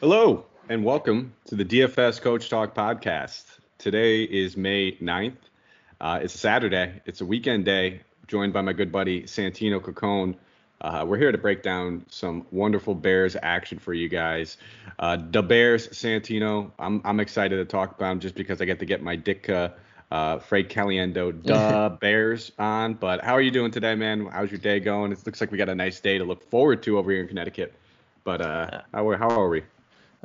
Hello, and welcome to the DFS Coach Talk podcast. Today is May 9th. Uh, it's Saturday. It's a weekend day, joined by my good buddy Santino Caccone. Uh, we're here to break down some wonderful Bears action for you guys. Uh, the Bears, Santino, I'm, I'm excited to talk about them just because I get to get my Ditka uh, Fred Caliendo, the Bears on. But how are you doing today, man? How's your day going? It looks like we got a nice day to look forward to over here in Connecticut. But uh, how, how are we?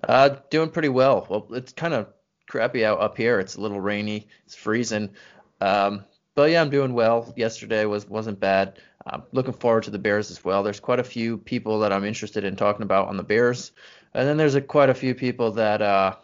Uh, doing pretty well. Well, it's kind of crappy out up here. It's a little rainy. It's freezing. Um, but yeah, I'm doing well. Yesterday was wasn't bad. I'm looking forward to the Bears as well. There's quite a few people that I'm interested in talking about on the Bears, and then there's a, quite a few people that uh,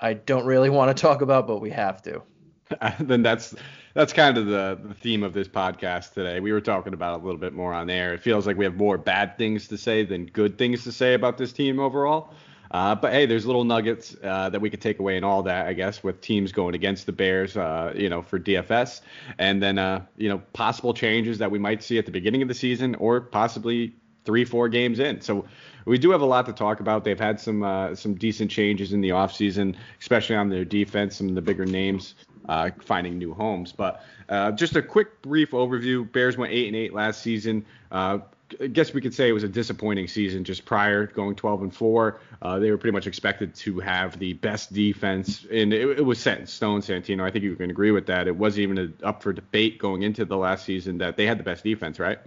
I don't really want to talk about, but we have to. then that's that's kind of the, the theme of this podcast today. We were talking about a little bit more on air. It feels like we have more bad things to say than good things to say about this team overall. Uh, but hey, there's little nuggets uh, that we could take away in all that, I guess, with teams going against the Bears, uh, you know, for DFS, and then uh, you know possible changes that we might see at the beginning of the season or possibly three, four games in. So we do have a lot to talk about. They've had some uh, some decent changes in the offseason, especially on their defense, some of the bigger names uh, finding new homes. But uh, just a quick, brief overview. Bears went eight and eight last season. Uh, I guess we could say it was a disappointing season just prior going 12 and 4. Uh, they were pretty much expected to have the best defense, and it, it was set in stone, Santino. I think you can agree with that. It wasn't even a, up for debate going into the last season that they had the best defense, right?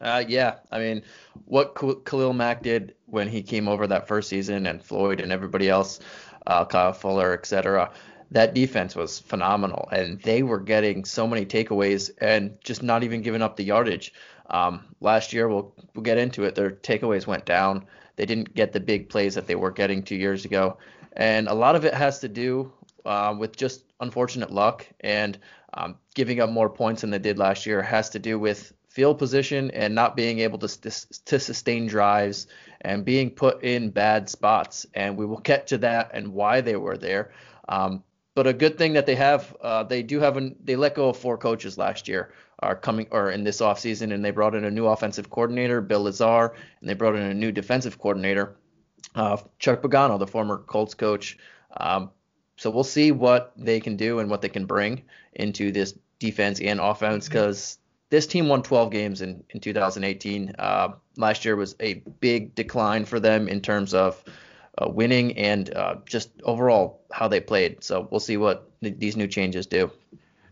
Uh, yeah, I mean, what Khalil Mack did when he came over that first season, and Floyd and everybody else, uh, Kyle Fuller, et cetera, that defense was phenomenal, and they were getting so many takeaways and just not even giving up the yardage. Um, last year, we'll we'll get into it. Their takeaways went down. They didn't get the big plays that they were getting two years ago, and a lot of it has to do uh, with just unfortunate luck and um, giving up more points than they did last year. Has to do with field position and not being able to to sustain drives and being put in bad spots. And we will get to that and why they were there. Um, but a good thing that they have, uh, they do have an, they let go of four coaches last year, are coming or in this offseason, and they brought in a new offensive coordinator, Bill Lazor, and they brought in a new defensive coordinator, uh, Chuck Pagano, the former Colts coach. Um, so we'll see what they can do and what they can bring into this defense and offense because this team won 12 games in, in 2018. Uh, last year was a big decline for them in terms of uh, winning and uh, just overall how they played. So we'll see what th- these new changes do.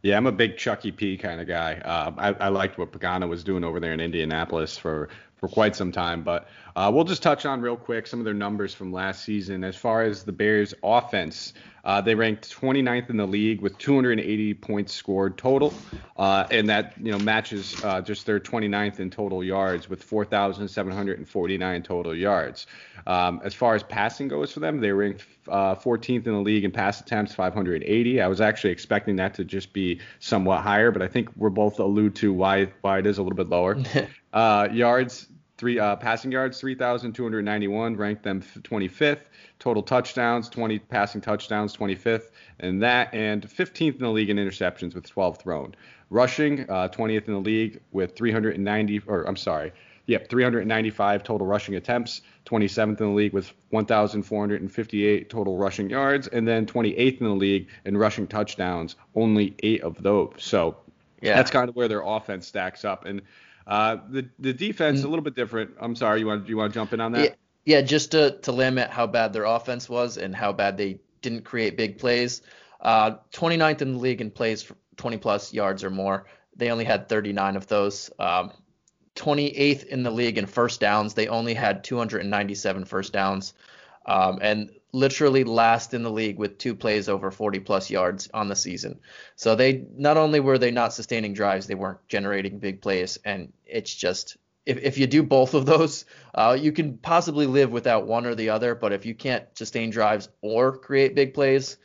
Yeah, I'm a big Chucky P kind of guy. Uh, I, I, liked what Pagano was doing over there in Indianapolis for for quite some time. But uh, we'll just touch on real quick some of their numbers from last season. As far as the Bears' offense, uh, they ranked 29th in the league with 280 points scored total, uh, and that you know matches uh, just their 29th in total yards with 4,749 total yards. Um, as far as passing goes for them, they ranked 14th uh, in the league in pass attempts, 580. I was actually expecting that to just be somewhat higher, but I think we're both allude to why why it is a little bit lower. Uh, yards three uh, passing yards 3291 ranked them 25th total touchdowns 20 passing touchdowns 25th and that and 15th in the league in interceptions with 12 thrown. Rushing uh, 20th in the league with 390 or i'm sorry yep 395 total rushing attempts. 27th in the league with 1458 total rushing yards. And then 28th in the league in rushing touchdowns only eight of those. So yeah. that's kind of where their offense stacks up. And uh, the the defense a little bit different. I'm sorry, you want you want to jump in on that? Yeah, yeah, just to to limit how bad their offense was and how bad they didn't create big plays. Uh, 29th in the league in plays for 20 plus yards or more. They only had 39 of those. Um, 28th in the league in first downs. They only had 297 first downs. Um, and literally last in the league with two plays over 40 plus yards on the season. So they not only were they not sustaining drives, they weren't generating big plays, and it's just if, if you do both of those, uh, you can possibly live without one or the other. But if you can't sustain drives or create big plays,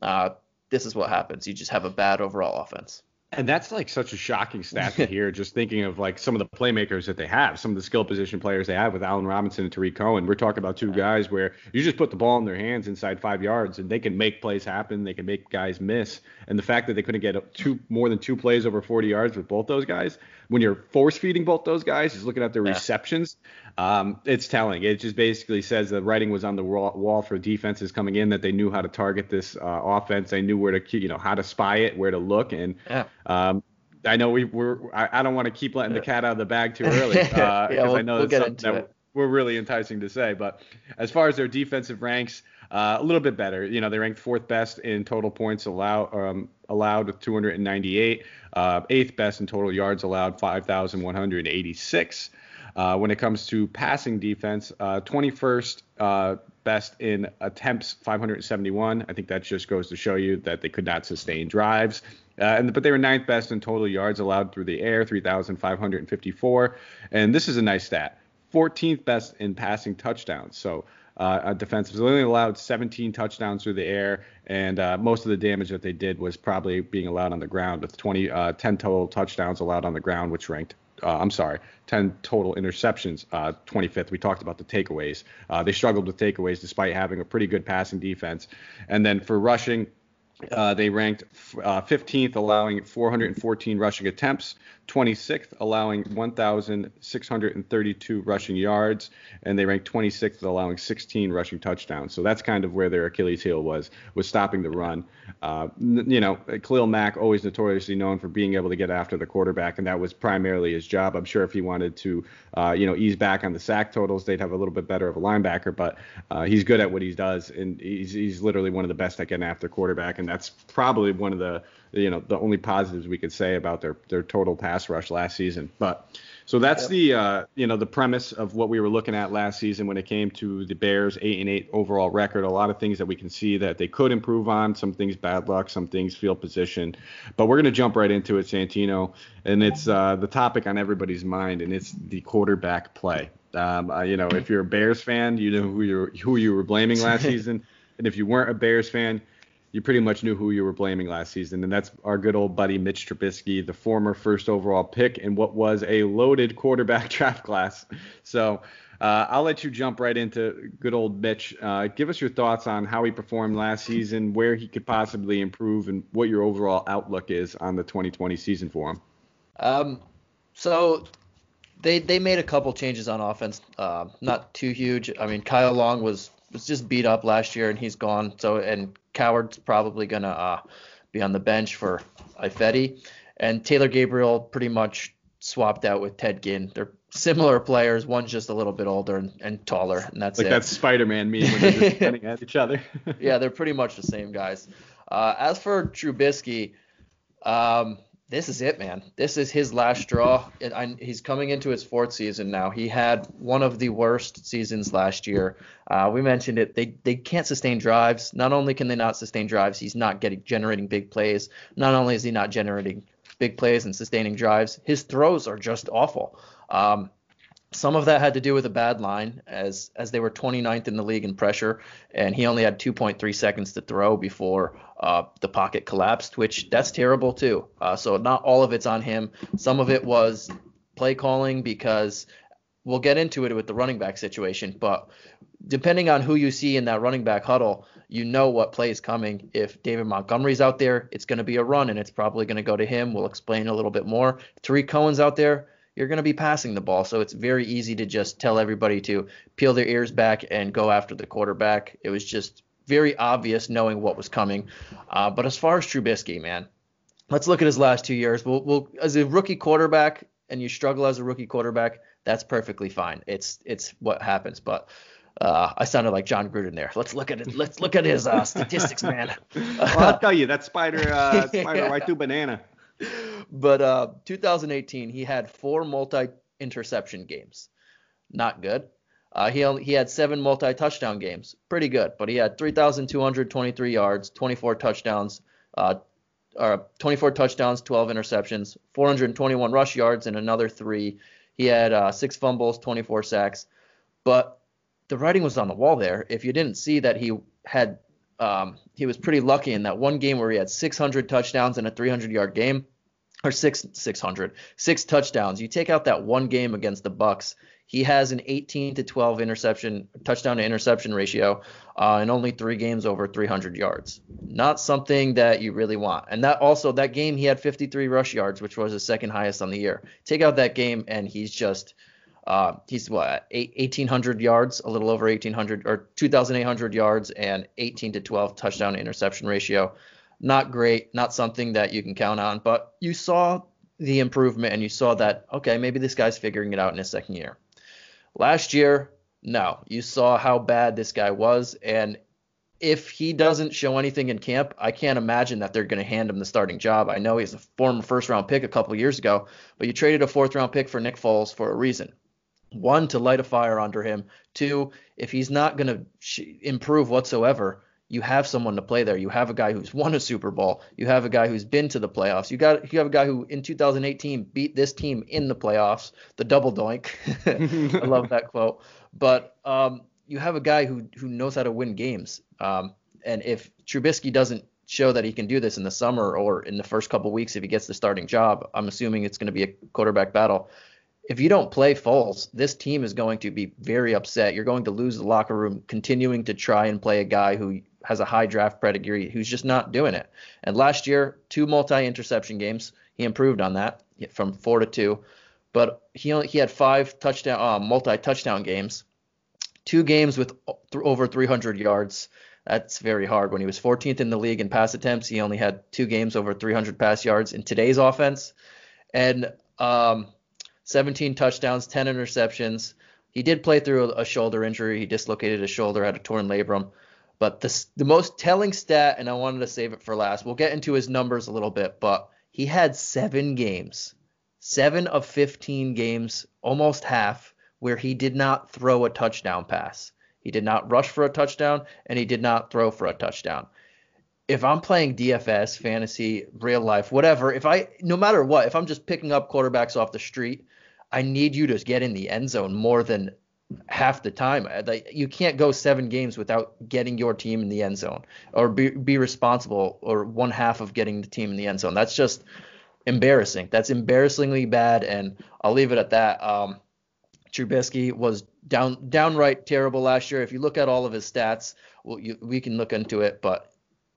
uh, this is what happens. You just have a bad overall offense. And that's like such a shocking stat to hear. just thinking of like some of the playmakers that they have, some of the skill position players they have with Allen Robinson and Tarik Cohen. We're talking about two guys where you just put the ball in their hands inside five yards and they can make plays happen. They can make guys miss. And the fact that they couldn't get two more than two plays over 40 yards with both those guys when you're force feeding both those guys, just looking at their yeah. receptions, um, it's telling. It just basically says the writing was on the wall for defenses coming in that they knew how to target this uh, offense. They knew where to, you know, how to spy it, where to look, and yeah. um, I know we were. I, I, don't want to keep letting the cat out of the bag too early because uh, yeah, we'll, I know we'll that's something that we're really enticing to say. But as far as their defensive ranks, uh, a little bit better. You know, they ranked fourth best in total points allowed um, allowed with 298, uh, eighth best in total yards allowed, 5,186. Uh, when it comes to passing defense, uh, 21st uh, best in attempts, 571. I think that just goes to show you that they could not sustain drives. Uh, and but they were ninth best in total yards allowed through the air, 3,554. And this is a nice stat. 14th best in passing touchdowns. So uh, defensive. They only allowed 17 touchdowns through the air, and uh, most of the damage that they did was probably being allowed on the ground, with 20, uh, 10 total touchdowns allowed on the ground, which ranked. Uh, I'm sorry, 10 total interceptions, 25th. Uh, we talked about the takeaways. Uh, they struggled with takeaways despite having a pretty good passing defense. And then for rushing, uh, they ranked uh, 15th, allowing 414 rushing attempts, 26th, allowing 1,632 rushing yards, and they ranked 26th, allowing 16 rushing touchdowns. So that's kind of where their Achilles heel was, was stopping the run. Uh, you know, Khalil Mack always notoriously known for being able to get after the quarterback, and that was primarily his job. I'm sure if he wanted to, uh, you know, ease back on the sack totals, they'd have a little bit better of a linebacker, but uh, he's good at what he does, and he's, he's literally one of the best at getting after quarterback, and that's probably one of the you know the only positives we could say about their their total pass rush last season. But so that's yep. the uh, you know the premise of what we were looking at last season when it came to the Bears eight and eight overall record. A lot of things that we can see that they could improve on. Some things bad luck, some things field position. But we're gonna jump right into it, Santino, and it's uh, the topic on everybody's mind, and it's the quarterback play. Um, uh, you know, if you're a Bears fan, you know who you who you were blaming last season, and if you weren't a Bears fan, you pretty much knew who you were blaming last season, and that's our good old buddy Mitch Trubisky, the former first overall pick in what was a loaded quarterback draft class. So uh, I'll let you jump right into good old Mitch. Uh, give us your thoughts on how he performed last season, where he could possibly improve, and what your overall outlook is on the 2020 season for him. Um, so they they made a couple changes on offense, uh, not too huge. I mean, Kyle Long was was just beat up last year and he's gone. So and Coward's probably gonna uh, be on the bench for Ifedi, and Taylor Gabriel pretty much swapped out with Ted Ginn. They're similar players. One's just a little bit older and, and taller, and that's like it. that Spider-Man meme when they're just running at each other. yeah, they're pretty much the same guys. Uh, as for Trubisky, um, this is it, man. This is his last straw. I, he's coming into his fourth season now. He had one of the worst seasons last year. Uh, we mentioned it. They they can't sustain drives. Not only can they not sustain drives, he's not getting generating big plays. Not only is he not generating big plays and sustaining drives, his throws are just awful. Um, some of that had to do with a bad line, as as they were 29th in the league in pressure, and he only had 2.3 seconds to throw before uh, the pocket collapsed, which that's terrible too. Uh, so not all of it's on him. Some of it was play calling because we'll get into it with the running back situation, but depending on who you see in that running back huddle, you know what play is coming. If David Montgomery's out there, it's going to be a run, and it's probably going to go to him. We'll explain a little bit more. Tarik Cohen's out there you're going to be passing the ball. So it's very easy to just tell everybody to peel their ears back and go after the quarterback. It was just very obvious knowing what was coming. Uh, but as far as Trubisky, man, let's look at his last two years. We'll, we'll, as a rookie quarterback, and you struggle as a rookie quarterback, that's perfectly fine. It's it's what happens. But uh, I sounded like Jon Gruden there. Let's look at it. Let's look at his uh, statistics, man. well, I'll tell you that spider uh, spider yeah. right through banana but uh, 2018, he had four multi interception games. Not good. Uh, he only, he had seven multi touchdown games. Pretty good. But he had 3,223 yards, 24 touchdowns, uh, uh, 24 touchdowns, 12 interceptions, 421 rush yards, and another three. He had uh, six fumbles, 24 sacks. But the writing was on the wall there. If you didn't see that he had, um, he was pretty lucky in that one game where he had 600 touchdowns in a 300 yard game or six 600 six touchdowns you take out that one game against the bucks He has an 18 to 12 interception touchdown to interception ratio uh, and only three games over 300 yards. Not something that you really want. And that also that game he had 53 rush yards, which was his second highest on the year. Take out that game and he's just uh, he's what 1800 yards, a little over 1800 or 2800 yards and 18 to 12 touchdown to interception ratio. Not great, not something that you can count on, but you saw the improvement and you saw that okay, maybe this guy's figuring it out in his second year. Last year, no, you saw how bad this guy was and if he doesn't show anything in camp, I can't imagine that they're going to hand him the starting job. I know he's a former first round pick a couple years ago, but you traded a fourth round pick for Nick Foles for a reason one to light a fire under him two if he's not going to improve whatsoever you have someone to play there. You have a guy who's won a super bowl. You have a guy who's been to the playoffs. You got you have a guy who in 2018 beat this team in the playoffs the double doink. I love that quote. But um, you have a guy who who knows how to win games. Um, and if Trubisky doesn't show that he can do this in the summer or in the first couple weeks if he gets the starting job i'm assuming it's going to be a quarterback battle if you don't play Foles, this team is going to be very upset. You're going to lose the locker room continuing to try and play a guy who has a high draft pedigree who's just not doing it. And last year, two multi-interception games, he improved on that from four to two. But he only, he had five touchdown uh, multi-touchdown games, two games with th- over 300 yards. That's very hard. When he was 14th in the league in pass attempts, he only had two games over 300 pass yards in today's offense. And um, 17 touchdowns, 10 interceptions. He did play through a shoulder injury. He dislocated his shoulder, had a torn labrum. But the, the most telling stat, and I wanted to save it for last, we'll get into his numbers a little bit, but he had seven games, seven of 15 games, almost half, where he did not throw a touchdown pass. He did not rush for a touchdown, and he did not throw for a touchdown if I'm playing DFS, fantasy, real life, whatever, if I no matter what, if I'm just picking up quarterbacks off the street, I need you to get in the end zone more than half the time. You can't go seven games without getting your team in the end zone or be, be responsible or one half of getting the team in the end zone. That's just embarrassing. That's embarrassingly bad, and I'll leave it at that. Um, Trubisky was down downright terrible last year. If you look at all of his stats, well, you, we can look into it, but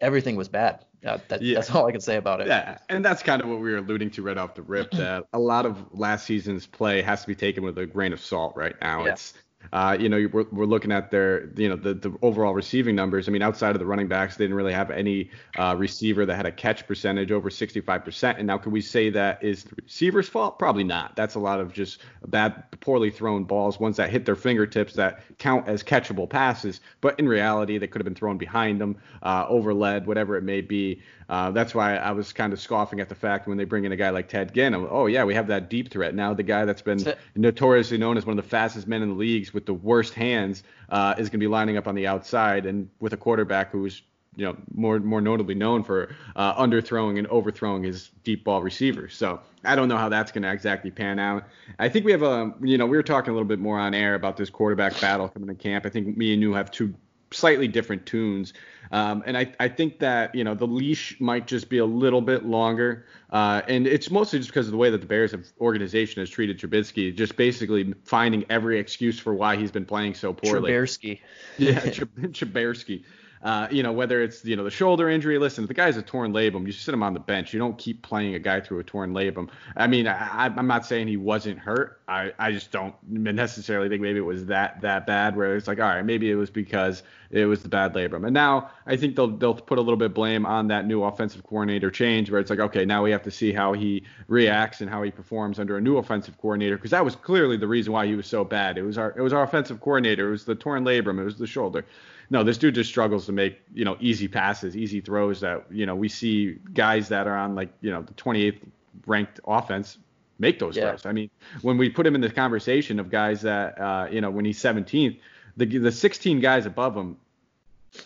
everything was bad. Uh, that, yeah. That's all I can say about it. Yeah, and that's kind of what we were alluding to right off the rip. that a lot of last season's play has to be taken with a grain of salt right now. Yeah. It's uh, you know, we're, we're looking at their, you know, the, the overall receiving numbers. I mean, outside of the running backs, they didn't really have any uh, receiver that had a catch percentage over 65%. And now, can we say that is the receiver's fault? Probably not. That's a lot of just bad, poorly thrown balls, ones that hit their fingertips that count as catchable passes. But in reality, they could have been thrown behind them, uh, overled, whatever it may be. Uh, that's why I was kind of scoffing at the fact when they bring in a guy like Ted Ginn. Oh yeah, we have that deep threat now. The guy that's been notoriously known as one of the fastest men in the leagues with the worst hands uh, is going to be lining up on the outside, and with a quarterback who's you know more more notably known for uh, underthrowing and overthrowing his deep ball receivers. So I don't know how that's going to exactly pan out. I think we have a you know we were talking a little bit more on air about this quarterback battle coming to camp. I think me and you have two slightly different tunes. Um, and I, I think that, you know, the leash might just be a little bit longer. Uh, and it's mostly just because of the way that the Bears have, organization has treated Trubisky, just basically finding every excuse for why he's been playing so poorly. Trubisky. Yeah, Trubisky. Uh, you know, whether it's you know the shoulder injury. Listen, the guy's a torn labrum, you sit him on the bench. You don't keep playing a guy through a torn labrum. I mean, I, am not saying he wasn't hurt. I, I just don't necessarily think maybe it was that that bad. Where it's like, all right, maybe it was because it was the bad labrum. And now I think they'll they'll put a little bit of blame on that new offensive coordinator change, where it's like, okay, now we have to see how he reacts and how he performs under a new offensive coordinator, because that was clearly the reason why he was so bad. It was our it was our offensive coordinator. It was the torn labrum. It was the shoulder no, this dude just struggles to make you know easy passes, easy throws that you know we see guys that are on like you know the 28th ranked offense make those yeah. throws. I mean, when we put him in the conversation of guys that uh, you know when he's 17th, the the 16 guys above him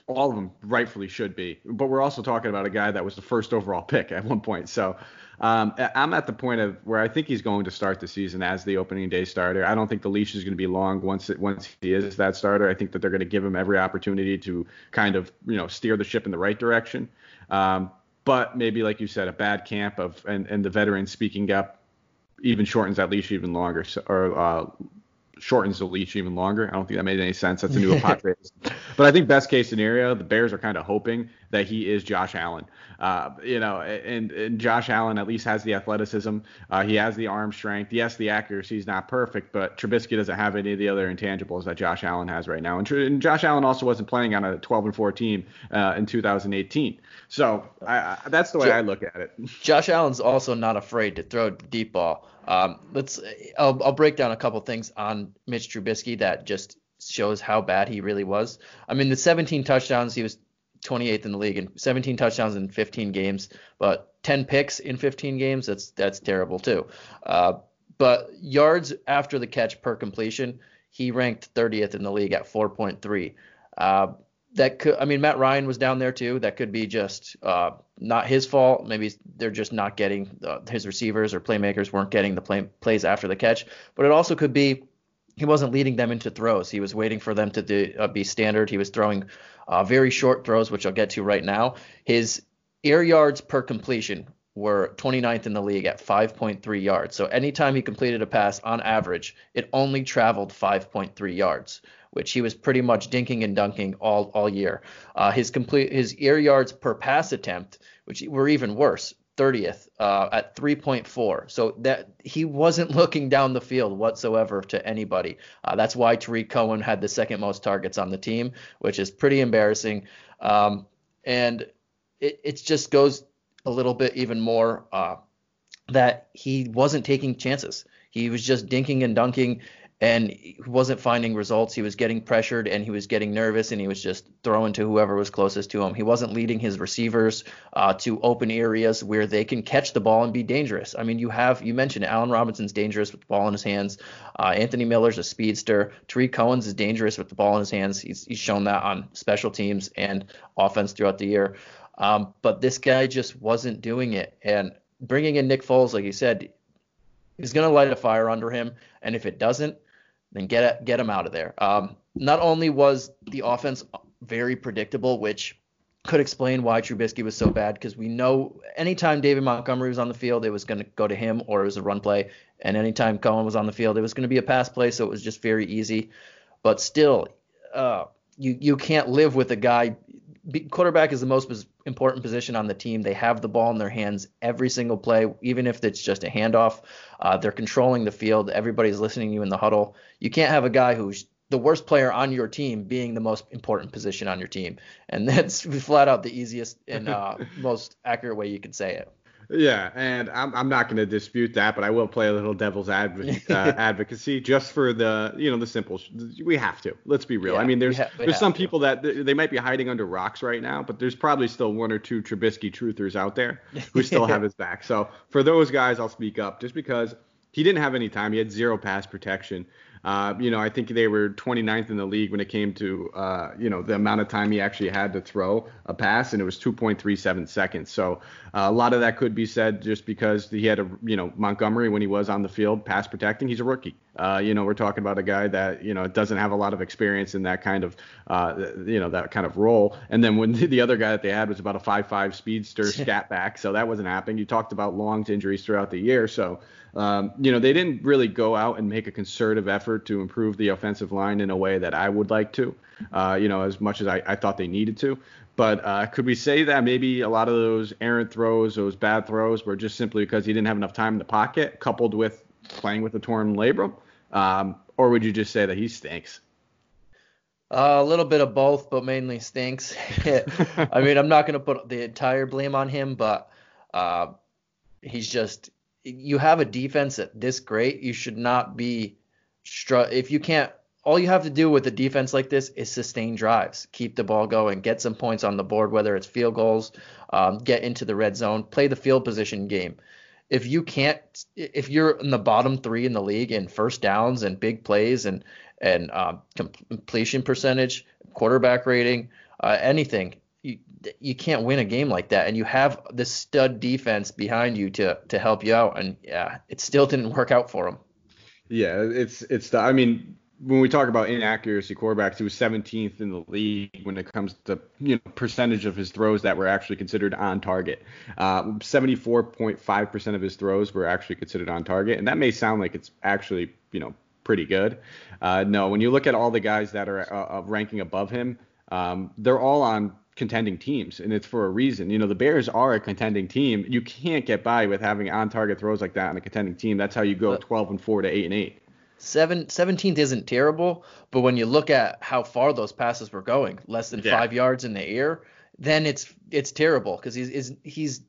all of them rightfully should be. But we're also talking about a guy that was the first overall pick at one point. So um, I'm at the point of where I think he's going to start the season as the opening day starter. I don't think the leash is going to be long once it, once he is that starter. I think that they're going to give him every opportunity to kind of you know steer the ship in the right direction. Um, but maybe like you said, a bad camp of and, and the veterans speaking up even shortens that leash even longer so, or uh, shortens the leash even longer. I don't think that made any sense. That's a new Padres. but I think best case scenario, the Bears are kind of hoping that he is Josh Allen. Uh, you know, and, and Josh Allen at least has the athleticism. Uh, he has the arm strength. Yes, the accuracy is not perfect, but Trubisky doesn't have any of the other intangibles that Josh Allen has right now. And, and Josh Allen also wasn't playing on a 12 and 4 team uh, in 2018. So I, I, that's the way I look at it. Josh Allen's also not afraid to throw deep ball. Um, let's I'll, I'll break down a couple things on Mitch Trubisky that just shows how bad he really was. I mean, the 17 touchdowns, he was 28th in the league and 17 touchdowns in 15 games, but 10 picks in 15 games, that's that's terrible too. Uh, but yards after the catch per completion, he ranked 30th in the league at 4.3. Uh, that could, I mean, Matt Ryan was down there too. That could be just uh, not his fault. Maybe they're just not getting uh, his receivers or playmakers weren't getting the play, plays after the catch. But it also could be he wasn't leading them into throws. He was waiting for them to do, uh, be standard. He was throwing uh, very short throws, which I'll get to right now. His air yards per completion were 29th in the league at 5.3 yards. So anytime he completed a pass on average, it only traveled 5.3 yards which he was pretty much dinking and dunking all all year. Uh, his complete his air yards per pass attempt, which were even worse, 30th uh, at 3.4. So that he wasn't looking down the field whatsoever to anybody. Uh, that's why Tarik Cohen had the second most targets on the team, which is pretty embarrassing. Um, and it, it just goes a little bit even more uh, that he wasn't taking chances. He was just dinking and dunking and he wasn't finding results. He was getting pressured and he was getting nervous and he was just throwing to whoever was closest to him. He wasn't leading his receivers uh, to open areas where they can catch the ball and be dangerous. I mean, you have you mentioned Allen Robinson's dangerous with the ball in his hands. Uh, Anthony Miller's a speedster. Tarik Cohen's is dangerous with the ball in his hands. He's, he's shown that on special teams and offense throughout the year. Um, but this guy just wasn't doing it. And bringing in Nick Foles, like you said, is going to light a fire under him. And if it doesn't, then get get him out of there. Um, not only was the offense very predictable, which could explain why Trubisky was so bad, because we know anytime David Montgomery was on the field, it was going to go to him or it was a run play, and anytime Cohen was on the field, it was going to be a pass play, so it was just very easy. But still, uh, you you can't live with a guy. Quarterback is the most important position on the team. They have the ball in their hands every single play, even if it's just a handoff. Uh, they're controlling the field. Everybody's listening to you in the huddle. You can't have a guy who's the worst player on your team being the most important position on your team. And that's flat out the easiest and uh, most accurate way you can say it. Yeah, and I'm I'm not going to dispute that, but I will play a little devil's adv- uh, advocacy just for the you know the simple. We have to. Let's be real. Yeah, I mean, there's ha- there's some to. people that they might be hiding under rocks right now, but there's probably still one or two Trubisky truthers out there who still have his back. So for those guys, I'll speak up just because he didn't have any time. He had zero pass protection. Uh, you know, I think they were 29th in the league when it came to, uh, you know, the amount of time he actually had to throw a pass, and it was 2.37 seconds. So uh, a lot of that could be said just because he had a, you know, Montgomery when he was on the field pass protecting, he's a rookie. Uh, you know, we're talking about a guy that you know doesn't have a lot of experience in that kind of, uh, you know, that kind of role. And then when the other guy that they had was about a 5'5 speedster scat back, so that wasn't happening. You talked about Long's injuries throughout the year, so um, you know, they didn't really go out and make a concerted effort to improve the offensive line in a way that I would like to, uh, you know, as much as I, I thought they needed to. But uh, could we say that maybe a lot of those errant throws, those bad throws, were just simply because he didn't have enough time in the pocket, coupled with playing with a torn labrum? Um, or would you just say that he stinks? Uh, a little bit of both, but mainly stinks. I mean, I'm not going to put the entire blame on him, but uh, he's just you have a defense that this great, you should not be str- if you can't all you have to do with a defense like this is sustain drives, keep the ball going, get some points on the board, whether it's field goals, um, get into the red zone, play the field position game. If you can't, if you're in the bottom three in the league in first downs and big plays and and uh, completion percentage, quarterback rating, uh, anything, you you can't win a game like that, and you have the stud defense behind you to to help you out, and yeah, it still didn't work out for them. Yeah, it's it's the I mean when we talk about inaccuracy quarterbacks, he was 17th in the league when it comes to you know percentage of his throws that were actually considered on target. Uh, 74.5% of his throws were actually considered on target, and that may sound like it's actually you know pretty good. Uh, no, when you look at all the guys that are uh, uh, ranking above him, um, they're all on contending teams, and it's for a reason. You know, the Bears are a contending team. You can't get by with having on-target throws like that on a contending team. That's how you go 12 and 4 to 8 and 8. Seven, 17th isn't terrible, but when you look at how far those passes were going, less than yeah. five yards in the air, then it's it's terrible because he's, he's he's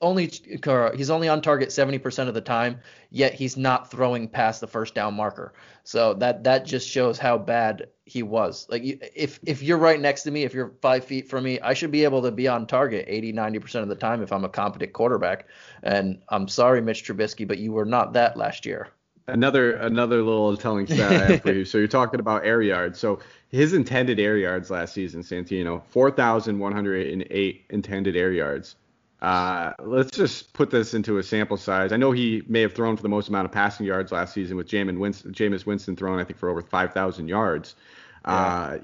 only uh, he's only on target 70% of the time, yet he's not throwing past the first down marker. So that that just shows how bad he was. Like if if you're right next to me, if you're five feet from me, I should be able to be on target 80 90% of the time if I'm a competent quarterback. And I'm sorry, Mitch Trubisky, but you were not that last year. Another another little telling stat I have for you. So you're talking about air yards. So his intended air yards last season, Santino, 4,108 intended air yards. Uh, let's just put this into a sample size. I know he may have thrown for the most amount of passing yards last season with Jameis Winston, Jameis Winston throwing, I think, for over 5,000 yards. Yeah. Uh,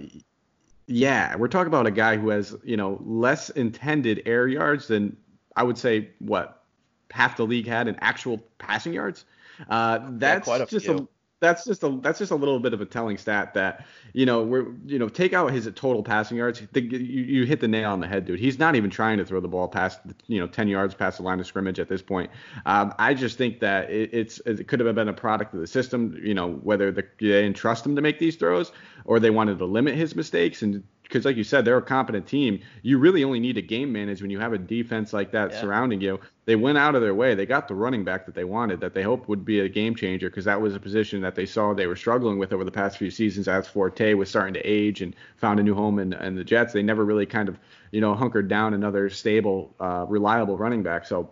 yeah, we're talking about a guy who has, you know, less intended air yards than I would say what half the league had in actual passing yards. Uh, that's yeah, just few. a that's just a that's just a little bit of a telling stat that you know we're you know take out his total passing yards the, you, you hit the nail on the head dude he's not even trying to throw the ball past you know 10 yards past the line of scrimmage at this point um, I just think that it, it's it could have been a product of the system you know whether the, they didn't trust him to make these throws or they wanted to limit his mistakes and because like you said, they're a competent team. You really only need to game manage when you have a defense like that yeah. surrounding you. They went out of their way. They got the running back that they wanted, that they hoped would be a game changer, because that was a position that they saw they were struggling with over the past few seasons as Forte was starting to age and found a new home in, in the Jets. They never really kind of, you know, hunkered down another stable, uh, reliable running back. So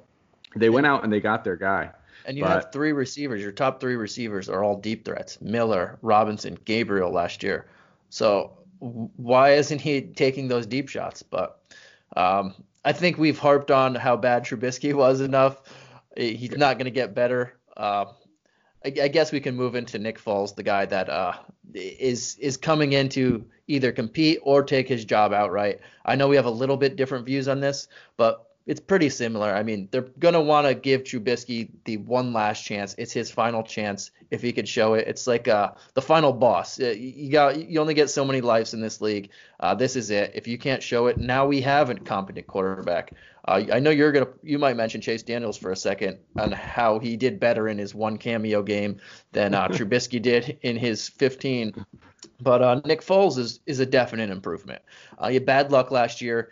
they went out and they got their guy. And you but, have three receivers. Your top three receivers are all deep threats: Miller, Robinson, Gabriel last year. So why isn't he taking those deep shots? But um, I think we've harped on how bad Trubisky was enough. He's not going to get better. Uh, I, I, guess we can move into Nick Foles, the guy that uh, is is coming in to either compete or take his job outright. I know we have a little bit different views on this, but it's pretty similar. I mean, they're gonna want to give Trubisky the one last chance. It's his final chance if he could show it. It's like uh, the final boss. Uh, you got you only get so many lives in this league. Uh, this is it. If you can't show it, now we have a competent quarterback. Uh, I know you're gonna you might mention Chase Daniels for a second on how he did better in his one cameo game than uh, Trubisky did in his 15. But uh, Nick Foles is is a definite improvement. Uh, he had bad luck last year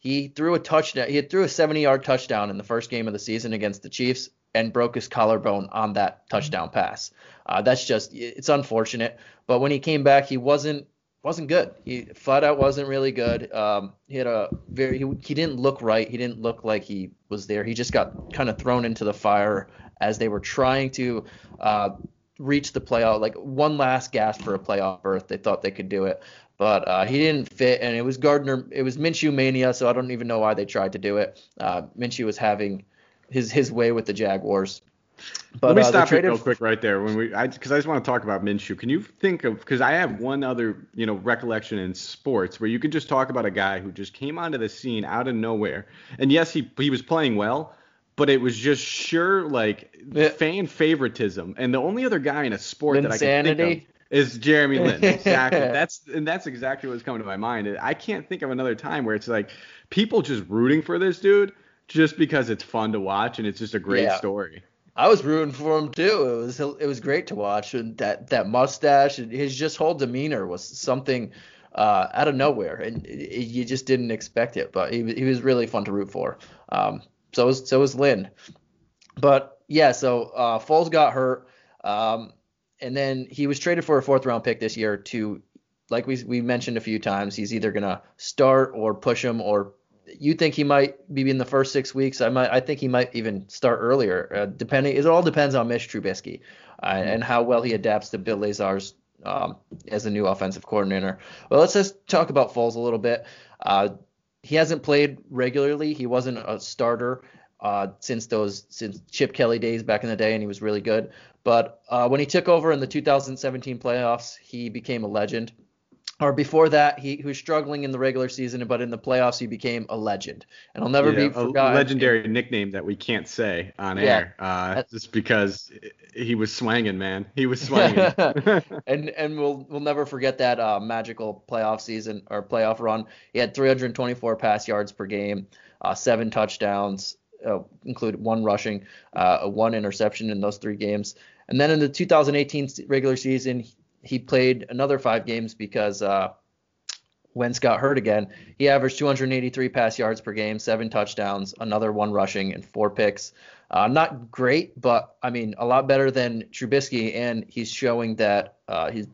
he threw a touchdown. He threw a 70-yard touchdown in the first game of the season against the Chiefs and broke his collarbone on that touchdown pass. Uh, that's just it's unfortunate. But when he came back, he wasn't wasn't good. He flat out wasn't really good. Um, he had a very he, he didn't look right. He didn't look like he was there. He just got kind of thrown into the fire as they were trying to uh, reach the playoff, like one last gasp for a playoff berth. They thought they could do it, but uh, he didn't fit, and it was Gardner. It was Minshew mania, so I don't even know why they tried to do it. Uh, Minshew was having his his way with the Jaguars. But, Let me uh, stop you real quick right there when we, because I, I, just want to talk about Minshew. Can you think of? Because I have one other, you know, recollection in sports where you could just talk about a guy who just came onto the scene out of nowhere, and yes, he he was playing well, but it was just sure like fan favoritism, and the only other guy in a sport Insanity. that I can think of is Jeremy Lin. Exactly. that's and that's exactly what's coming to my mind. I can't think of another time where it's like people just rooting for this dude just because it's fun to watch and it's just a great yeah. story. I was rooting for him too. It was it was great to watch. And that that mustache and his just whole demeanor was something uh, out of nowhere, and it, it, you just didn't expect it. But he he was really fun to root for. Um, so was so was Lin. But yeah, so uh, Foles got hurt. Um, and then he was traded for a fourth round pick this year to, like we we mentioned a few times, he's either gonna start or push him, or you think he might be in the first six weeks. I might I think he might even start earlier. Uh, depending, it all depends on Mitch Trubisky uh, and how well he adapts to Bill Lazor's um, as a new offensive coordinator. Well, let's just talk about Foles a little bit. Uh, he hasn't played regularly. He wasn't a starter uh, since those since Chip Kelly days back in the day, and he was really good. But uh, when he took over in the 2017 playoffs, he became a legend. or before that, he, he, was struggling in the regular season, but in the playoffs he became a legend, and I'll never yeah, be forgotten. A legendary nickname that we can't say on yeah, air, uh, just because he was swanging, man. He was swanging. and and we'll we'll never forget that uh, magical playoff season or playoff run. He had 324 pass yards per game, uh, seven touchdowns, uh, included one rushing, uh, one interception in those three games. And then in the 2018 regular season, he played another five games because uh, Wentz got hurt again. He averaged 283 pass yards per game, seven touchdowns, another one rushing, and four picks. Uh, not great, but I mean a lot better than Trubisky, and he's showing that uh, he's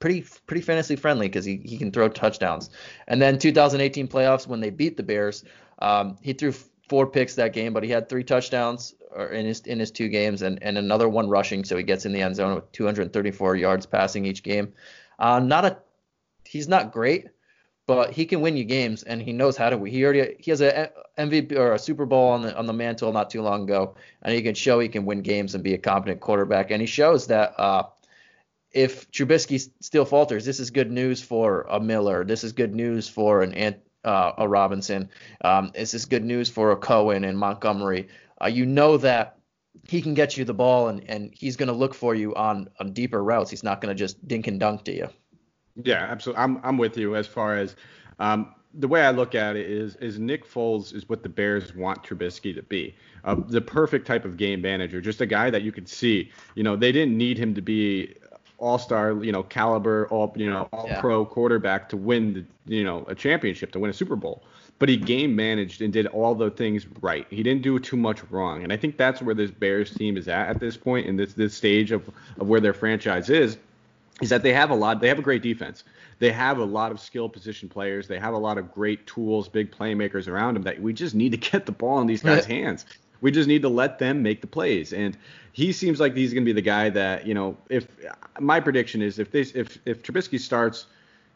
pretty pretty fantasy friendly because he, he can throw touchdowns. And then 2018 playoffs when they beat the Bears, um, he threw four picks that game, but he had three touchdowns in his in his two games and, and another one rushing, so he gets in the end zone with 234 yards passing each game. Uh, not a he's not great, but he can win you games and he knows how to. He already he has a MVP or a Super Bowl on the on the mantle not too long ago, and he can show he can win games and be a competent quarterback. And he shows that uh, if Trubisky still falters, this is good news for a Miller. This is good news for an uh, a Robinson. Um, is this good news for a Cohen and Montgomery. Uh, you know that he can get you the ball and, and he's going to look for you on, on deeper routes. He's not going to just dink and dunk to you. Yeah, absolutely. I'm I'm with you as far as um, the way I look at it is is Nick Foles is what the Bears want Trubisky to be. Uh, the perfect type of game manager, just a guy that you could see. You know, they didn't need him to be all-star, you know, caliber, all you know, all-pro quarterback to win the, you know, a championship, to win a Super Bowl. But he game managed and did all the things right. He didn't do too much wrong, and I think that's where this Bears team is at at this point in this this stage of of where their franchise is, is that they have a lot. They have a great defense. They have a lot of skill position players. They have a lot of great tools, big playmakers around them that we just need to get the ball in these guys' hands. We just need to let them make the plays. And he seems like he's going to be the guy that you know. If my prediction is if this if if Trubisky starts,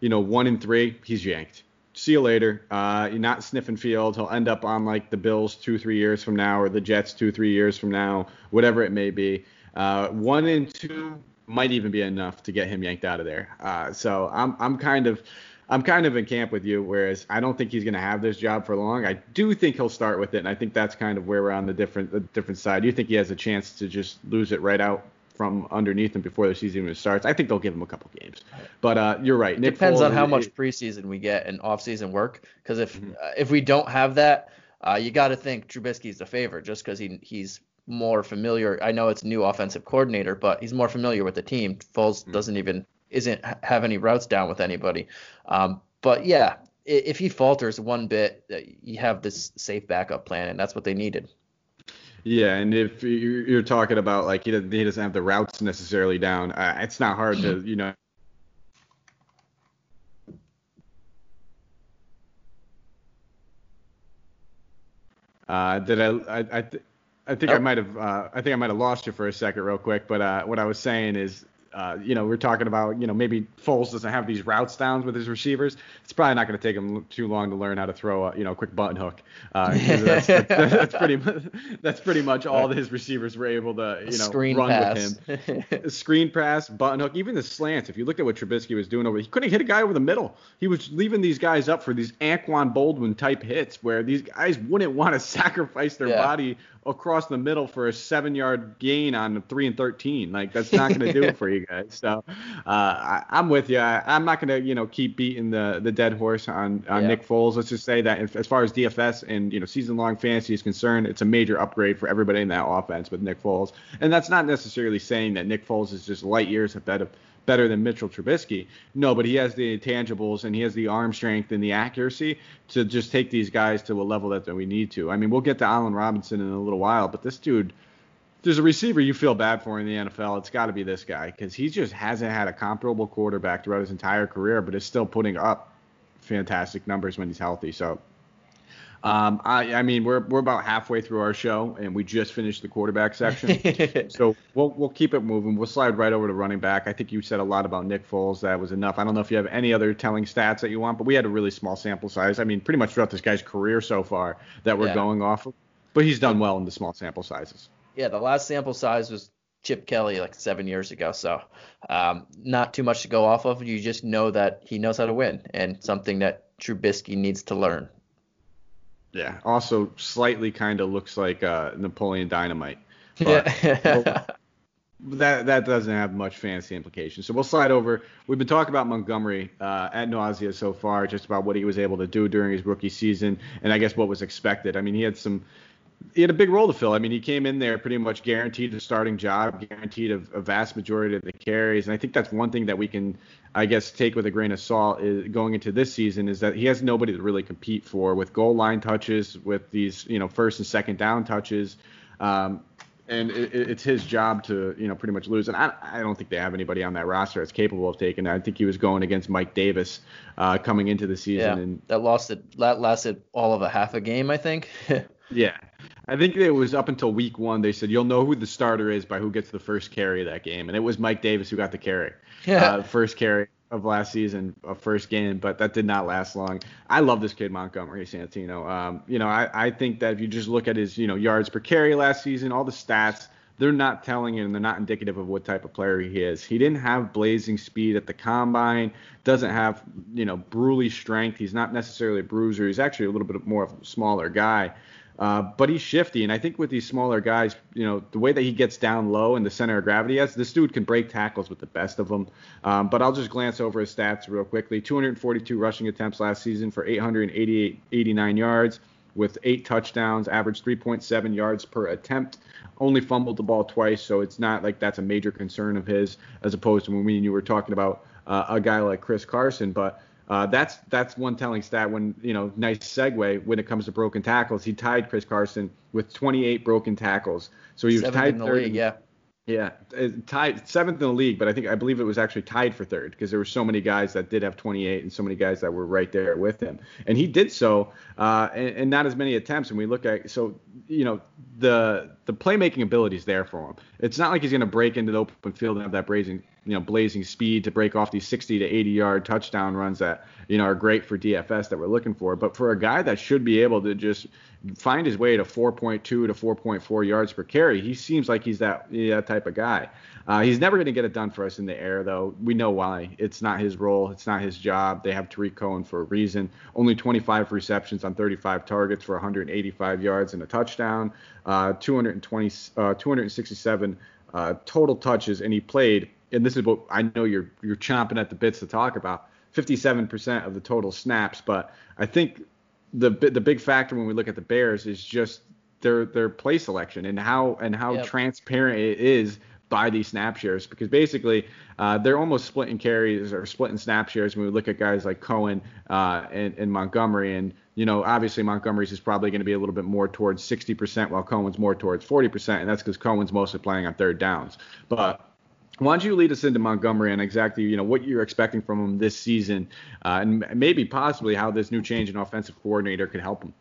you know, one and three, he's yanked. See you later. Uh, you're not sniffing field. He'll end up on like the Bills two three years from now or the Jets two three years from now, whatever it may be. Uh, one and two might even be enough to get him yanked out of there. Uh, so I'm I'm kind of I'm kind of in camp with you, whereas I don't think he's going to have this job for long. I do think he'll start with it, and I think that's kind of where we're on the different the different side. Do you think he has a chance to just lose it right out from underneath him before the season even starts? I think they'll give him a couple games. But uh, you're right. Nick Depends Foles, on how much preseason we get and off-season work. Because if mm-hmm. uh, if we don't have that, uh, you got to think Trubisky's the favorite just because he he's more familiar. I know it's new offensive coordinator, but he's more familiar with the team. Foles mm-hmm. doesn't even isn't have any routes down with anybody. Um, but yeah, if he falters one bit, uh, you have this safe backup plan, and that's what they needed. Yeah, and if you're talking about like he doesn't, he doesn't have the routes necessarily down, uh, it's not hard to you know. Uh, did I I I, th- I think oh. I might have uh, I think I might have lost you for a second real quick, but uh, what I was saying is uh, you know, we're talking about, you know, maybe Foles doesn't have these routes downs with his receivers. It's probably not going to take him too long to learn how to throw a, you know, a quick button hook. Uh, that's, that's, that's, pretty much, that's pretty much all his receivers were able to, you know, Screen run pass. with him. Screen pass, button hook, even the slants. If you look at what Trubisky was doing over, he couldn't hit a guy over the middle. He was leaving these guys up for these Anquan Boldin type hits where these guys wouldn't want to sacrifice their yeah. body across the middle for a seven yard gain on three and 13. Like that's not going to do it for you guys. So uh, I, am with you. I, am not going to you know keep beating the the dead horse on on yeah. Nick Foles. Let's just say that if, as far as DFS and you know season long fantasy is concerned, it's a major upgrade for everybody in that offense with Nick Foles. And that's not necessarily saying that Nick Foles is just light years ahead better than Mitchell Trubisky. No, but he has the intangibles and he has the arm strength and the accuracy to just take these guys to a level that, that we need to. I mean, we'll get to Allen Robinson in a little while, but this dude, there's a receiver you feel bad for in the NFL. It's got to be this guy because he just hasn't had a comparable quarterback throughout his entire career, but is still putting up fantastic numbers when he's healthy. So um, I, I, mean, we're we're about halfway through our show, and we just finished the quarterback section. so we'll we'll keep it moving. We'll slide right over to running back. I think you said a lot about Nick Foles. That was enough. I don't know if you have any other telling stats that you want, but we had a really small sample size. I mean, pretty much throughout this guy's career so far that we're yeah. going off of. But he's done well in the small sample sizes. Yeah, the last sample size was Chip Kelly like seven years ago. So um, not too much to go off of. You just know that he knows how to win, and something that Trubisky needs to learn. Yeah. Also, slightly kind of looks like uh, Napoleon Dynamite. But, yeah. that that doesn't have much fancy implications. So we'll slide over. We've been talking about Montgomery uh, at nausea so far, just about what he was able to do during his rookie season, and I guess what was expected. I mean, he had some he had a big role to fill. I mean, he came in there pretty much guaranteed a starting job, guaranteed a, a, vast majority of the carries, and I think that's one thing that we can, I guess, take with a grain of salt is going into this season is that he has nobody to really compete for with goal line touches, with these you know first and second down touches. Um, and it, it's his job to you know pretty much lose. And I, I don't think they have anybody on that roster that's capable of taking that. I think he was going against Mike Davis uh, coming into the season, yeah, and that lost it. That lasted all of a half a game, I think. yeah, I think it was up until week one. They said you'll know who the starter is by who gets the first carry of that game, and it was Mike Davis who got the carry. Yeah. Uh, first carry of last season, a first game, but that did not last long. I love this kid Montgomery Santino. Um, you know, I, I think that if you just look at his, you know, yards per carry last season, all the stats, they're not telling you and they're not indicative of what type of player he is. He didn't have blazing speed at the combine, doesn't have, you know, bruly strength. He's not necessarily a bruiser. He's actually a little bit more of a smaller guy. Uh, but he's shifty, and I think with these smaller guys, you know, the way that he gets down low and the center of gravity has, this dude can break tackles with the best of them. Um, but I'll just glance over his stats real quickly. 242 rushing attempts last season for 888, 89 yards with eight touchdowns, averaged 3.7 yards per attempt. Only fumbled the ball twice, so it's not like that's a major concern of his, as opposed to when we and you were talking about uh, a guy like Chris Carson. But uh, that's that's one telling stat. When you know, nice segue when it comes to broken tackles. He tied Chris Carson with 28 broken tackles. So he was Seventh tied in the third. league, yeah. Yeah, tied seventh in the league, but I think I believe it was actually tied for third because there were so many guys that did have 28 and so many guys that were right there with him, and he did so, uh, and, and, not as many attempts. And we look at so you know the the playmaking ability is there for him. It's not like he's going to break into the open field and have that blazing you know blazing speed to break off these 60 to 80 yard touchdown runs that you know are great for DFS that we're looking for. But for a guy that should be able to just find his way to 4.2 to 4.4 yards per carry. He seems like he's that, that type of guy. Uh, he's never going to get it done for us in the air, though. We know why. It's not his role. It's not his job. They have Tarik Cohen for a reason. Only 25 receptions on 35 targets for 185 yards and a touchdown. Uh, 220, uh, 267 uh, total touches, and he played. And this is what I know you're you're chomping at the bits to talk about. 57% of the total snaps, but I think the the big factor when we look at the Bears is just their their play selection and how and how yep. transparent it is by these snap shares because basically uh, they're almost splitting carries or splitting snap shares when we look at guys like Cohen uh, and, and, Montgomery and you know obviously Montgomery's is probably going to be a little bit more towards 60% while Cohen's more towards 40% and that's because Cohen's mostly playing on third downs but why don't you lead us into Montgomery and exactly you know what you're expecting from him this season, uh, and maybe possibly how this new change in offensive coordinator could help him?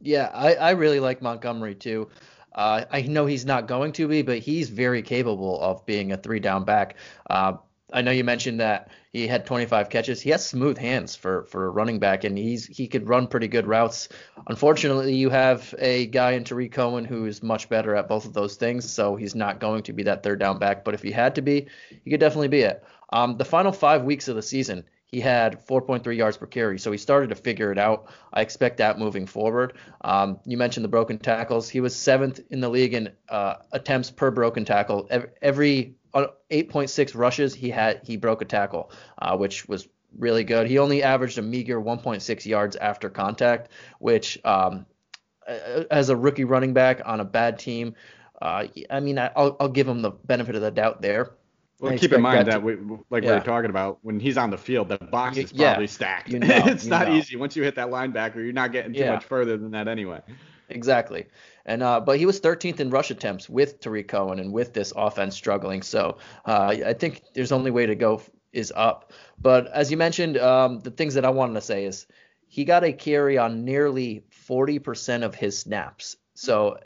Yeah, I, I really like Montgomery too. Uh, I know he's not going to be, but he's very capable of being a three down back. Uh, I know you mentioned that he had 25 catches. He has smooth hands for for a running back, and he's he could run pretty good routes. Unfortunately, you have a guy in Tarik Cohen who is much better at both of those things, so he's not going to be that third down back. But if he had to be, he could definitely be it. Um, the final five weeks of the season, he had 4.3 yards per carry, so he started to figure it out. I expect that moving forward. Um, you mentioned the broken tackles. He was seventh in the league in uh, attempts per broken tackle. Every 8.6 rushes, he had he broke a tackle, uh, which was really good. He only averaged a meager 1.6 yards after contact, which um, as a rookie running back on a bad team, uh, I mean, I'll, I'll give him the benefit of the doubt there. Well, keep in mind that, that we, like yeah. we were talking about, when he's on the field, the box is probably yeah, stacked. You know, it's not know. easy. Once you hit that linebacker, you're not getting too yeah. much further than that anyway. Exactly. And uh, but he was 13th in rush attempts with Tarik Cohen and with this offense struggling. So uh, I think there's only way to go is up. But as you mentioned, um, the things that I wanted to say is he got a carry on nearly 40% of his snaps. So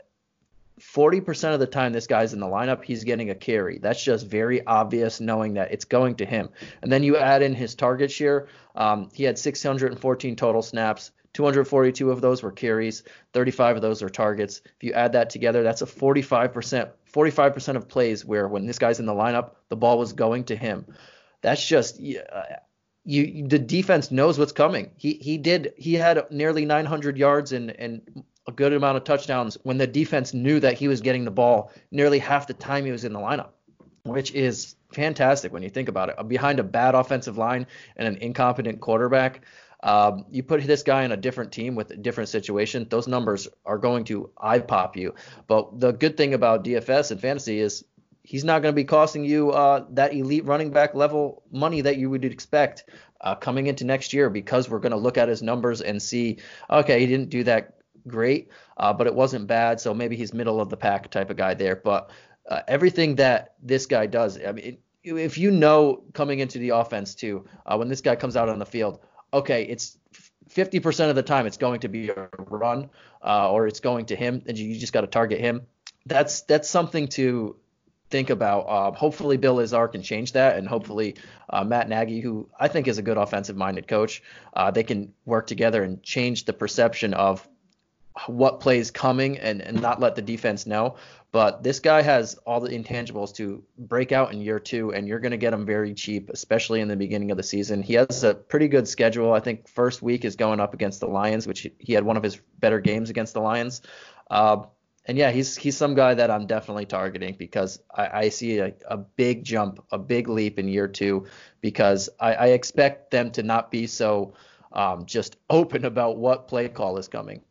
40% of the time this guy's in the lineup, he's getting a carry. That's just very obvious knowing that it's going to him. And then you add in his target share. Um, he had 614 total snaps, 242 of those were carries, 35 of those are targets. If you add that together, that's a 45%, 45% of plays where when this guy's in the lineup, the ball was going to him. That's just uh, you. The defense knows what's coming. He he did. He had nearly 900 yards and and a good amount of touchdowns when the defense knew that he was getting the ball nearly half the time he was in the lineup, which is fantastic when you think about it. Behind a bad offensive line and an incompetent quarterback, um, you put this guy in a different team with a different situation, those numbers are going to eye pop you. But the good thing about DFS and fantasy is he's not going to be costing you uh, that elite running back level money that you would expect uh, coming into next year because we're going to look at his numbers and see, okay, he didn't do that great, uh, but it wasn't bad, so maybe he's middle of the pack type of guy there. But uh, everything that this guy does, I mean, if you know coming into the offense too, uh, when this guy comes out on the field, okay, it's 50% of the time it's going to be a run uh, or it's going to him, and you just got to target him. That's that's something to think about. Uh, hopefully, Bill Lazor can change that, and hopefully, uh, Matt Nagy, who I think is a good offensive-minded coach, uh, they can work together and change the perception of what plays coming and, and not let the defense know. But this guy has all the intangibles to break out in year two, and you're going to get him very cheap, especially in the beginning of the season. He has a pretty good schedule. I think first week is going up against the Lions, which he had one of his better games against the Lions. Uh, and yeah, he's he's some guy that I'm definitely targeting because I, I see a, a, big jump, a big leap in year two because I, I expect them to not be so um, just open about what play call is coming.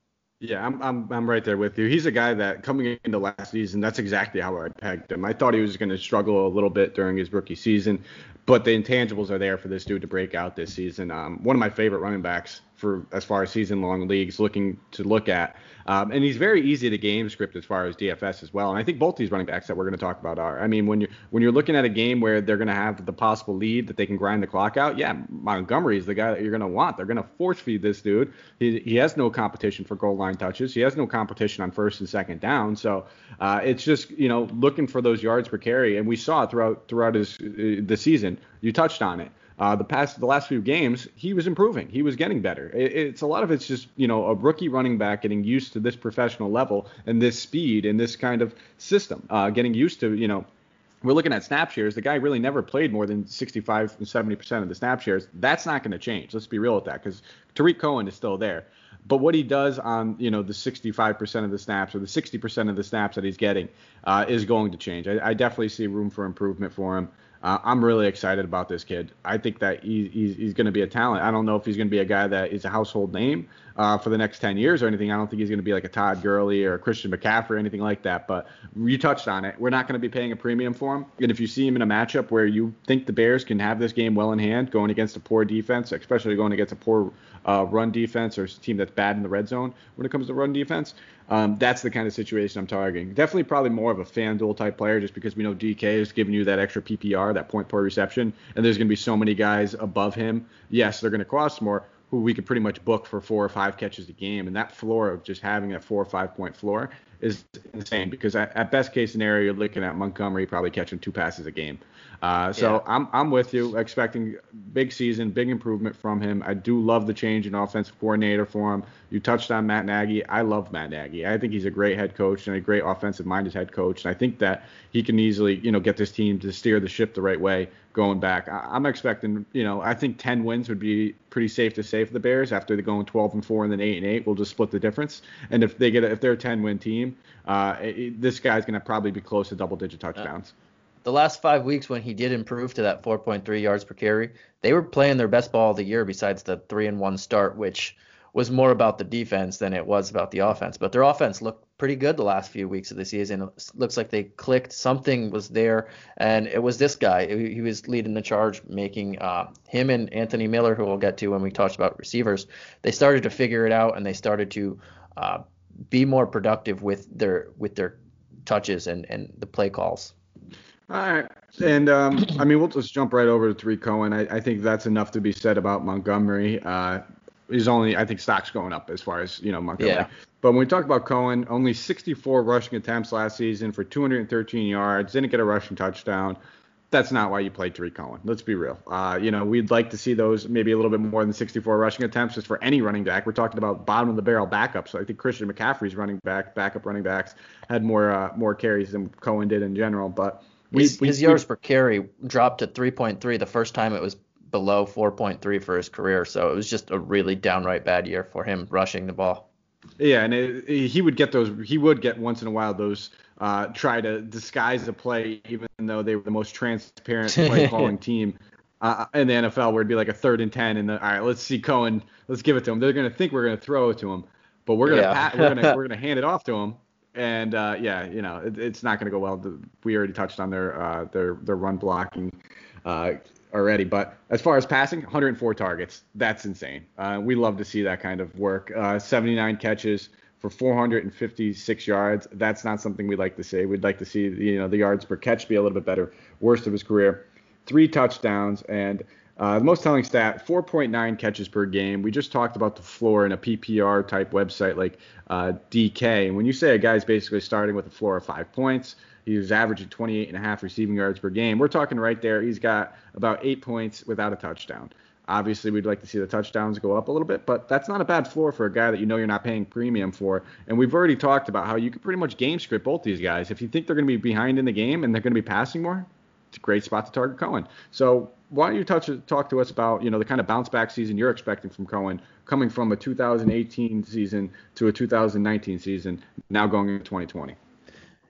Yeah, I'm, I'm I'm right there with you. He's a guy that coming into last season, that's exactly how I pegged him. I thought he was going to struggle a little bit during his rookie season, but the intangibles are there for this dude to break out this season. Um, one of my favorite running backs for as far as season long leagues looking to look at. Um, and he's very easy to game script as far as DFS as well. And I think both these running backs that we're going to talk about are. I mean, when you're when you're looking at a game where they're going to have the possible lead that they can grind the clock out, yeah, Montgomery is the guy that you're going to want. They're going to force feed this dude. He, he has no competition for goal line touches. He has no competition on first and second down. So uh, it's just you know looking for those yards per carry, and we saw throughout throughout his uh, the season. You touched on it. Uh, the past the last few games, he was improving. He was getting better. It, it's a lot of it's just you know a rookie running back getting used to this professional level and this speed and this kind of system. Uh, getting used to you know we're looking at snap shares. The guy really never played more than 65 and 70 percent of the snap shares. That's not going to change. Let's be real with that because Tarik Cohen is still there. But what he does on you know the 65% of the snaps or the 60% of the snaps that he's getting uh, is going to change. I, I, definitely see room for improvement for him. Uh, I'm really excited about this kid. I think that he, he's, he's going to be a talent. I don't know if he's going to be a guy that is a household name uh, for the next 10 years or anything. I don't think he's going to be like a Todd Gurley or a Christian McCaffrey or anything like that. But you touched on it. We're not going to be paying a premium for him. And if you see him in a matchup where you think the Bears can have this game well in hand, going against a poor defense, especially going against a poor uh, run defense or a team that's bad in the red zone when it comes to run defense. Um, that's the kind of situation I'm targeting. Definitely, probably more of a FanDuel type player, just because we know DK is giving you that extra PPR, that point per reception, and there's going to be so many guys above him. Yes, they're going to cost more, who we could pretty much book for four or five catches a game, and that floor of just having a four or five point floor is insane. Because at best case scenario, you're looking at Montgomery probably catching two passes a game. Uh, so yeah. I'm I'm with you, expecting big season, big improvement from him. I do love the change in offensive coordinator for him. You touched on Matt Nagy. I love Matt Nagy. I think he's a great head coach and a great offensive-minded head coach. And I think that he can easily, you know, get this team to steer the ship the right way going back. I, am expecting, you know, I think 10 wins would be pretty safe to say for the Bears after they're going 12 and 4 and then 8 and 8. We'll just split the difference. And if they get, a, if they're a 10 win team, uh, it, this guy's going to probably be close to double-digit touchdowns. Uh, the last five weeks when he did improve to that 4.3 yards per carry, they were playing their best ball of the year besides the three and one start, which was more about the defense than it was about the offense. But their offense looked pretty good the last few weeks of the season. It looks like they clicked. Something was there, and it was this guy. He was leading the charge, making uh, him and Anthony Miller, who we'll get to when we talked about receivers. They started to figure it out, and they started to uh, be more productive with their with their touches and and the play calls. All right. And um, I mean, we'll just jump right over to Tarik Cohen. I, I, think that's enough to be said about Montgomery. Uh, he's only, I think, stock's going up as far as you know Montgomery. Yeah. But when we talk about Cohen, only 64 rushing attempts last season for 213 yards, didn't get a rushing touchdown. that's not why you play Tarik Cohen. Let's be real. Uh, you know, we'd like to see those maybe a little bit more than 64 rushing attempts just for any running back. We're talking about bottom of the barrel backups. So I think Christian McCaffrey's running back, backup running backs had more uh, more carries than Cohen did in general. But we, his, we, his yards we, per carry dropped to 3.3 the first time it was below 4.3 for his career. So it was just a really downright bad year for him rushing the ball. Yeah, and it, he would get those. He would get once in a while those uh, try to disguise a play, even though they were the most transparent play calling team uh, in the NFL, where it'd be like a third and ten, and the, all right, let's see Cohen, let's give it to him. They're gonna think we're gonna throw it to him, but we're gonna yeah. pat, we're gonna we're gonna hand it off to him, and uh, yeah, you know, it, it's not gonna go well. We already touched on their uh, their their run blocking. Uh, already. But as far as passing, 104 targets. That's insane. Uh, we love to see that kind of work. Uh, 79 catches for 456 yards. That's not something we'd like to see. We'd like to see you know the yards per catch be a little bit better. Worst of his career. Three touchdowns and uh, the most telling stat: 4.9 catches per game. We just talked about the floor in a PPR type website like uh, DK. And when you say a guy's basically starting with a floor of five points, he was averaging 28 and a half receiving yards per game. We're talking right there. He's got about eight points without a touchdown. Obviously, we'd like to see the touchdowns go up a little bit, but that's not a bad floor for a guy that you know you're not paying premium for. And we've already talked about how you can pretty much game script both these guys. If you think they're going to be behind in the game and they're going to be passing more, great spot to target Cohen. So why don't you touch, talk to us about you know the kind of bounce back season you're expecting from Cohen, coming from a 2018 season to a 2019 season, now going into 2020.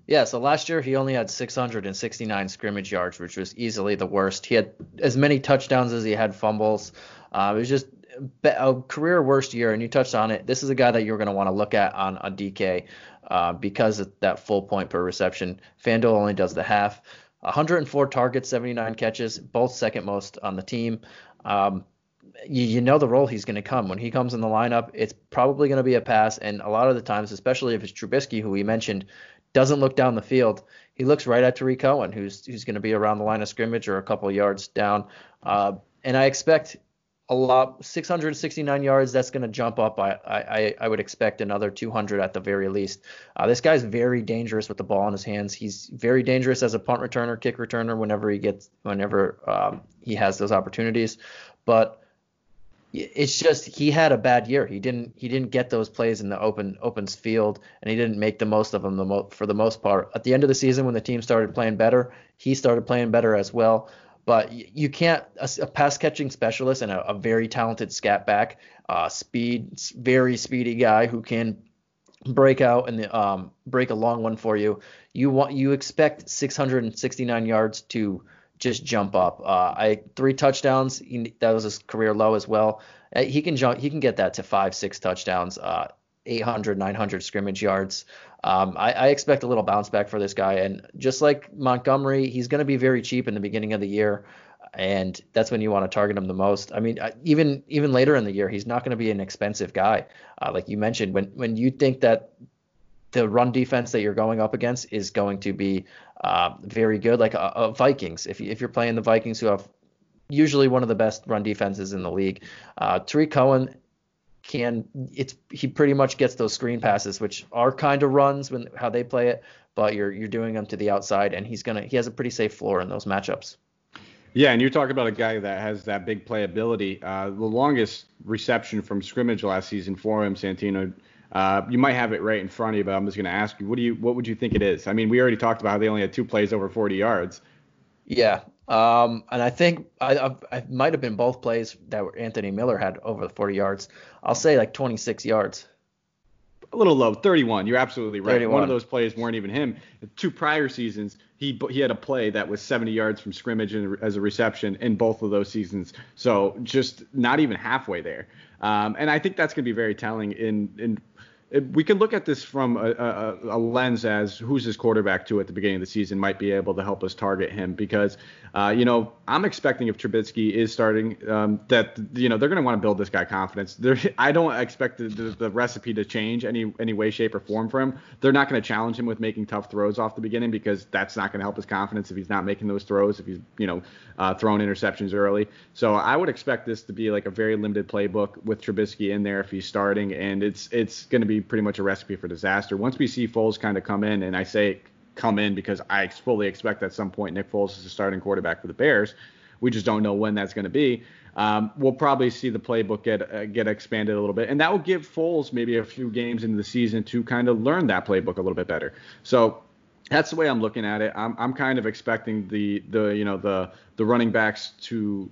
Yeah, so last year he only had 669 scrimmage yards, which was easily the worst. He had as many touchdowns as he had fumbles. Uh, it was just a career worst year, and you touched on it. This is a guy that you're going to want to look at on, on DK uh, because of that full point per reception. FanDuel only does the half. 104 targets, 79 catches, both second most on the team. Um, you, you, know the role he's going to come. When he comes in the lineup, it's probably going to be a pass, and a lot of the times, especially if it's Trubisky, who we mentioned, doesn't look down the field. He looks right at Tarik Cohen, who's who's going to be around the line of scrimmage or a couple yards down. Uh, and I expect a lot, 669 yards. That's going to jump up. I, I I would expect another 200 at the very least. Uh, this guy's very dangerous with the ball in his hands. He's very dangerous as a punt returner, kick returner, whenever he gets, whenever um, he has those opportunities. But it's just he had a bad year. He didn't he didn't get those plays in the open opens field, and he didn't make the most of them the mo- for the most part. At the end of the season, when the team started playing better, he started playing better as well. But you can't a, a pass catching specialist and a, a very talented scat back, uh, speed, very speedy guy who can break out and um, break a long one for you. You want you expect 669 yards to just jump up. Uh, I three touchdowns. That was his career low as well. Uh, he can jump. He can get that to five, six touchdowns. Uh, 800, 900 scrimmage yards. Um, I, I, expect a little bounce back for this guy. And just like Montgomery, he's going to be very cheap in the beginning of the year, and that's when you want to target him the most. I mean, even even later in the year, he's not going to be an expensive guy. Uh, like you mentioned, when when you think that the run defense that you're going up against is going to be uh, very good. Like uh, uh, Vikings, if you, if you're playing the Vikings, who have usually one of the best run defenses in the league, uh, Tarik Cohen can it's he pretty much gets those screen passes, which are kind of runs when how they play it, but you're you're doing them to the outside, and he's gonna he has a pretty safe floor in those matchups. Yeah, and you're talking about a guy that has that big playability. Uh, the longest reception from scrimmage last season for him, Santino, uh, you might have it right in front of you, but I'm just going to ask you, what do you, what would you think it is? I mean, we already talked about how they only had two plays over 40 yards. Yeah, um, and I think I, I, I might have been both plays that Anthony Miller had over the 40 yards. I'll say like 26 yards. A little low, 31. You're absolutely right. 31. One of those plays weren't even him. Two prior seasons, he he had a play that was 70 yards from scrimmage and, as a reception in both of those seasons. So just not even halfway there. Um, and I think that's going to be very telling in in we can look at this from a, a, a, lens as who's his quarterback to at the beginning of the season might be able to help us target him because uh, you know I'm expecting if Trubisky is starting um, that you know they're going to want to build this guy confidence. I don't expect the, the, the, recipe to change any any way, shape, or form for him. They're not going to challenge him with making tough throws off the beginning because that's not going to help his confidence if he's not making those throws if he's you know uh, throwing interceptions early. So I would expect this to be like a very limited playbook with Trubisky in there if he's starting, and it's it's going to be pretty much a recipe for disaster. Once we see Foles kind of come in, and I say come in because I fully expect at some point Nick Foles is the starting quarterback for the Bears. We just don't know when that's going to be. Um, we'll probably see the playbook get uh, get expanded a little bit, and that will give Foles maybe a few games into the season to kind of learn that playbook a little bit better. So that's the way I'm looking at it. I'm I'm kind of expecting the the you know the the running backs to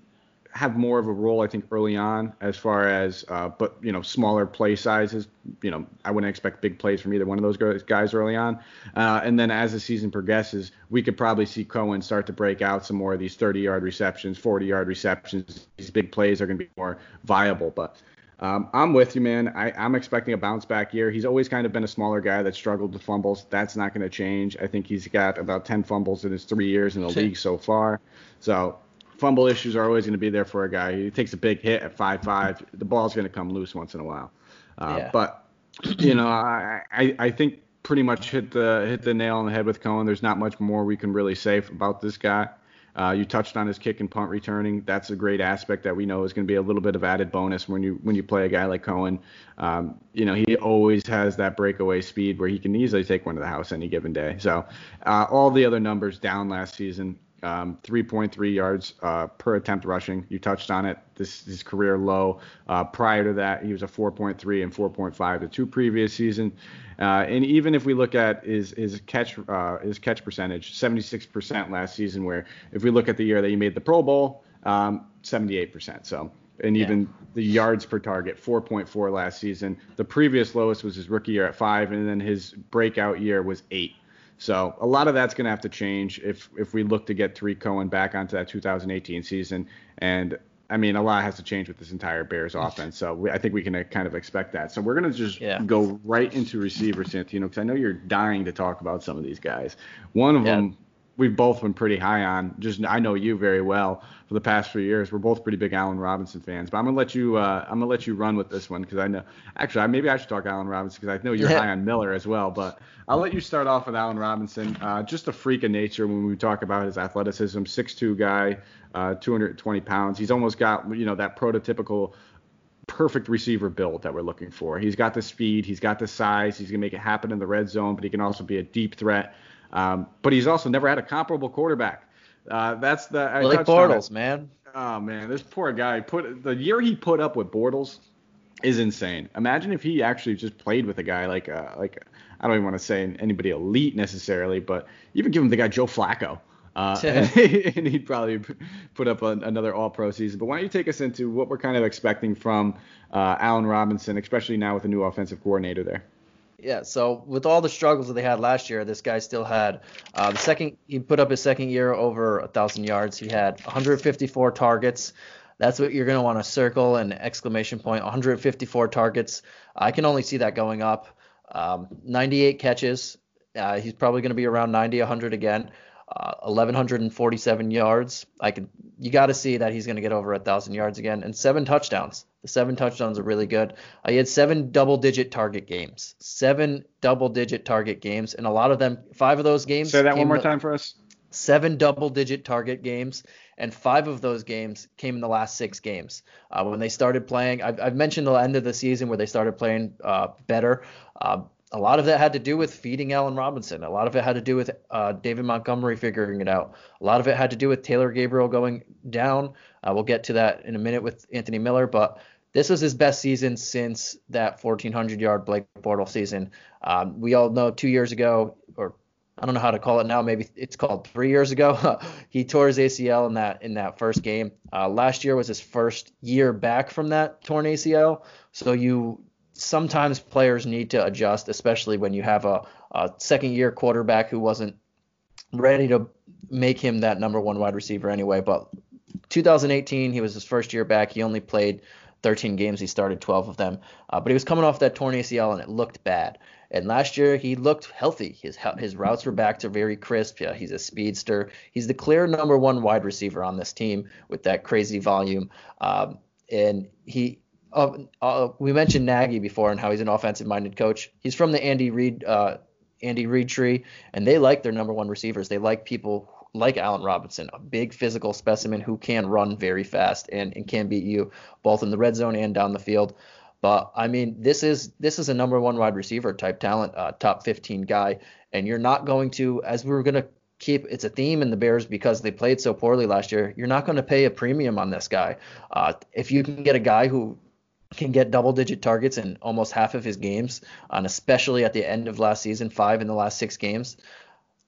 have more of a role, I think, early on as far as, uh, but you know, smaller play sizes. You know, I wouldn't expect big plays from either one of those guys early on. Uh, and then as the season progresses, we could probably see Cohen start to break out some more of these 30-yard receptions, 40-yard receptions. These big plays are going to be more viable. But um, I'm with you, man. I, am expecting a bounce back year. He's always kind of been a smaller guy that struggled with fumbles. That's not going to change. I think he's got about 10 fumbles in his three years in the league so far. So fumble issues are always going to be there for a guy. He takes a big hit at five five. The ball's going to come loose once in a while. Uh, yeah. But you know, I, I I think pretty much hit the hit the nail on the head with Cohen. There's not much more we can really say about this guy. Uh, you touched on his kick and punt returning. That's a great aspect that we know is going to be a little bit of added bonus when you when you play a guy like Cohen. Um, you know, he always has that breakaway speed where he can easily take one to the house any given day. So uh, all the other numbers down last season um, 3.3 yards uh, per attempt rushing. You touched on it. This is his career low. Uh, prior to that, he was a 4.3 and 4.5 the two previous season. Uh, and even if we look at his his catch uh, his catch percentage, 76% last season. Where if we look at the year that he made the Pro Bowl, um, 78%. So and even yeah. the yards per target 4.4 last season. The previous lowest was his rookie year at five, and then his breakout year was eight. So a lot of that's going to have to change if if we look to get Tarik Cohen back onto that 2018 season. And I mean, a lot has to change with this entire Bears offense. So we, I think we can uh, kind of expect that. So we're going to just yeah. go right into receiver, Santino, because I know you're dying to talk about some of these guys. One of yeah. them we've both been pretty high on. Just I know you very well for the past few years. We're both pretty big Allen Robinson fans, but I'm gonna let you uh, I'm gonna let you run with this one because I know actually maybe I should talk Allen Robinson because I know you're high on Miller as well. But I'll let you start off with Allen Robinson. Uh, just a freak of nature when we talk about his athleticism. 6'2 guy, uh, 220 pounds. He's almost got you know that prototypical perfect receiver build that we're looking for. He's got the speed, he's got the size, he's gonna make it happen in the red zone, but he can also be a deep threat. Um, but he's also never had a comparable quarterback. Uh, that's the I like Bortles, man. Oh man, this poor guy put the year he put up with Bortles is insane. Imagine if he actually just played with a guy like uh, like I don't even want to say anybody elite necessarily, but even give him the guy Joe Flacco. Uh, and, he'd probably put up another All Pro season. But why don't you take us into what we're kind of expecting from uh, Allen Robinson, especially now with a new offensive coordinator there? Yeah, so with all the struggles that they had last year, this guy still had uh, the second. He put up his second year over a thousand yards. He had 154 targets. That's what you're going to want to circle and exclamation point. 154 targets. I can only see that going up. Um, 98 catches. Uh, he's probably going to be around 90, 100 again. Uh, 1147 yards. I could you got to see that he's going to get over a thousand yards again and seven touchdowns. The seven touchdowns are really good. Uh, he had seven double-digit target games, seven double-digit target games, and a lot of them, five of those games. Say that one more the, time for us. Seven double-digit target games, and five of those games came in the last six games. Uh, when they started playing, I've, I've, mentioned the end of the season where they started playing uh, better. A lot of that had to do with feeding Allen Robinson. A lot of it had to do with uh, David Montgomery figuring it out. A lot of it had to do with Taylor Gabriel going down. Uh, we'll get to that in a minute with Anthony Miller, but this was his best season since that 1,400 yard Blake Bortles season. Um, we all know two years ago, or I don't know how to call it now. Maybe it's called three years ago. he tore his ACL in that in that first game. Uh, last year was his first year back from that torn ACL. So you sometimes players need to adjust, especially when you have a, a second year quarterback who wasn't ready to make him that number one wide receiver anyway. But 2018, he was his first year back. He only played 13 games. He started 12 of them, uh, but he was coming off that torn ACL and it looked bad. And last year he looked healthy. His his routes were back to very crisp. Yeah, he's a speedster. He's the clear number one wide receiver on this team with that crazy volume. Um, and he uh, uh, we mentioned Nagy before and how he's an offensive-minded coach. He's from the Andy Reid uh, Andy Reid tree, and they like their number one receivers. They like people like Allen Robinson, a big physical specimen who can run very fast and, and can beat you both in the red zone and down the field. But I mean, this is this is a number one wide receiver type talent, uh, top 15 guy, and you're not going to, as we were going to keep, it's a theme in the Bears because they played so poorly last year. You're not going to pay a premium on this guy. Uh, if you can get a guy who can get double digit targets in almost half of his games, and especially at the end of last season, five in the last six games,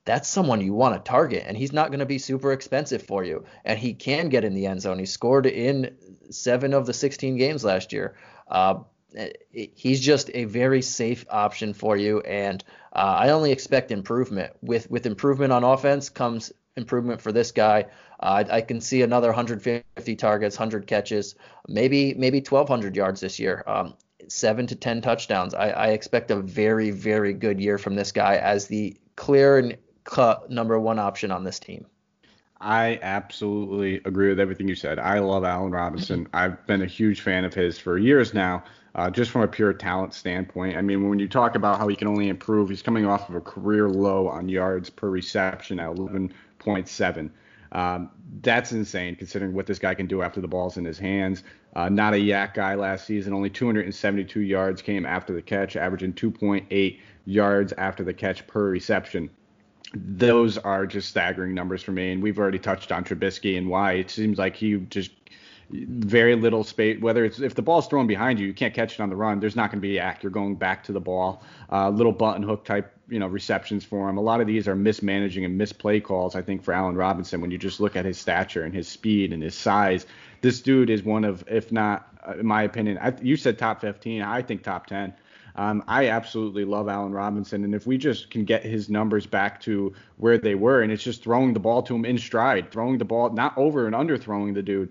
that's someone you want to target. And he's not going to be super expensive for you. And he can get in the end zone. He scored in seven of the 16 games last year. Uh, he's just a very safe option for you. And uh, I only expect improvement. With with improvement on offense comes improvement for this guy. Uh, I, I, can see another 150 targets, 100 catches, maybe maybe 1,200 yards this year. Um, seven to 10 touchdowns. I, I, expect a very very good year from this guy as the clear and cut number one option on this team. I absolutely agree with everything you said. I love Allen Robinson. I've been a huge fan of his for years now uh, just from a pure talent standpoint. I mean, when you talk about how he can only improve, he's coming off of a career low on yards per reception at 11.7. Um, that's insane considering what this guy can do after the ball's in his hands. Uh, not a YAC guy last season. Only 272 yards came after the catch, averaging 2.8 yards after the catch per reception. Those are just staggering numbers for me. And we've already touched on Trubisky and why it seems like he just very little space. Whether it's if the ball's thrown behind you, you can't catch it on the run. There's not going to be YAC. You're going back to the ball. Uh, little button hook type, you know, receptions for him. A lot of these are mismanaging and misplay calls. I think for Allen Robinson, when you just look at his stature and his speed and his size, this dude is one of, if not, uh, in my opinion, I, you said top 15. I think top 10. Um, I absolutely love Allen Robinson, and if we just can get his numbers back to where they were, and it's just throwing the ball to him in stride, throwing the ball not over and under throwing the dude,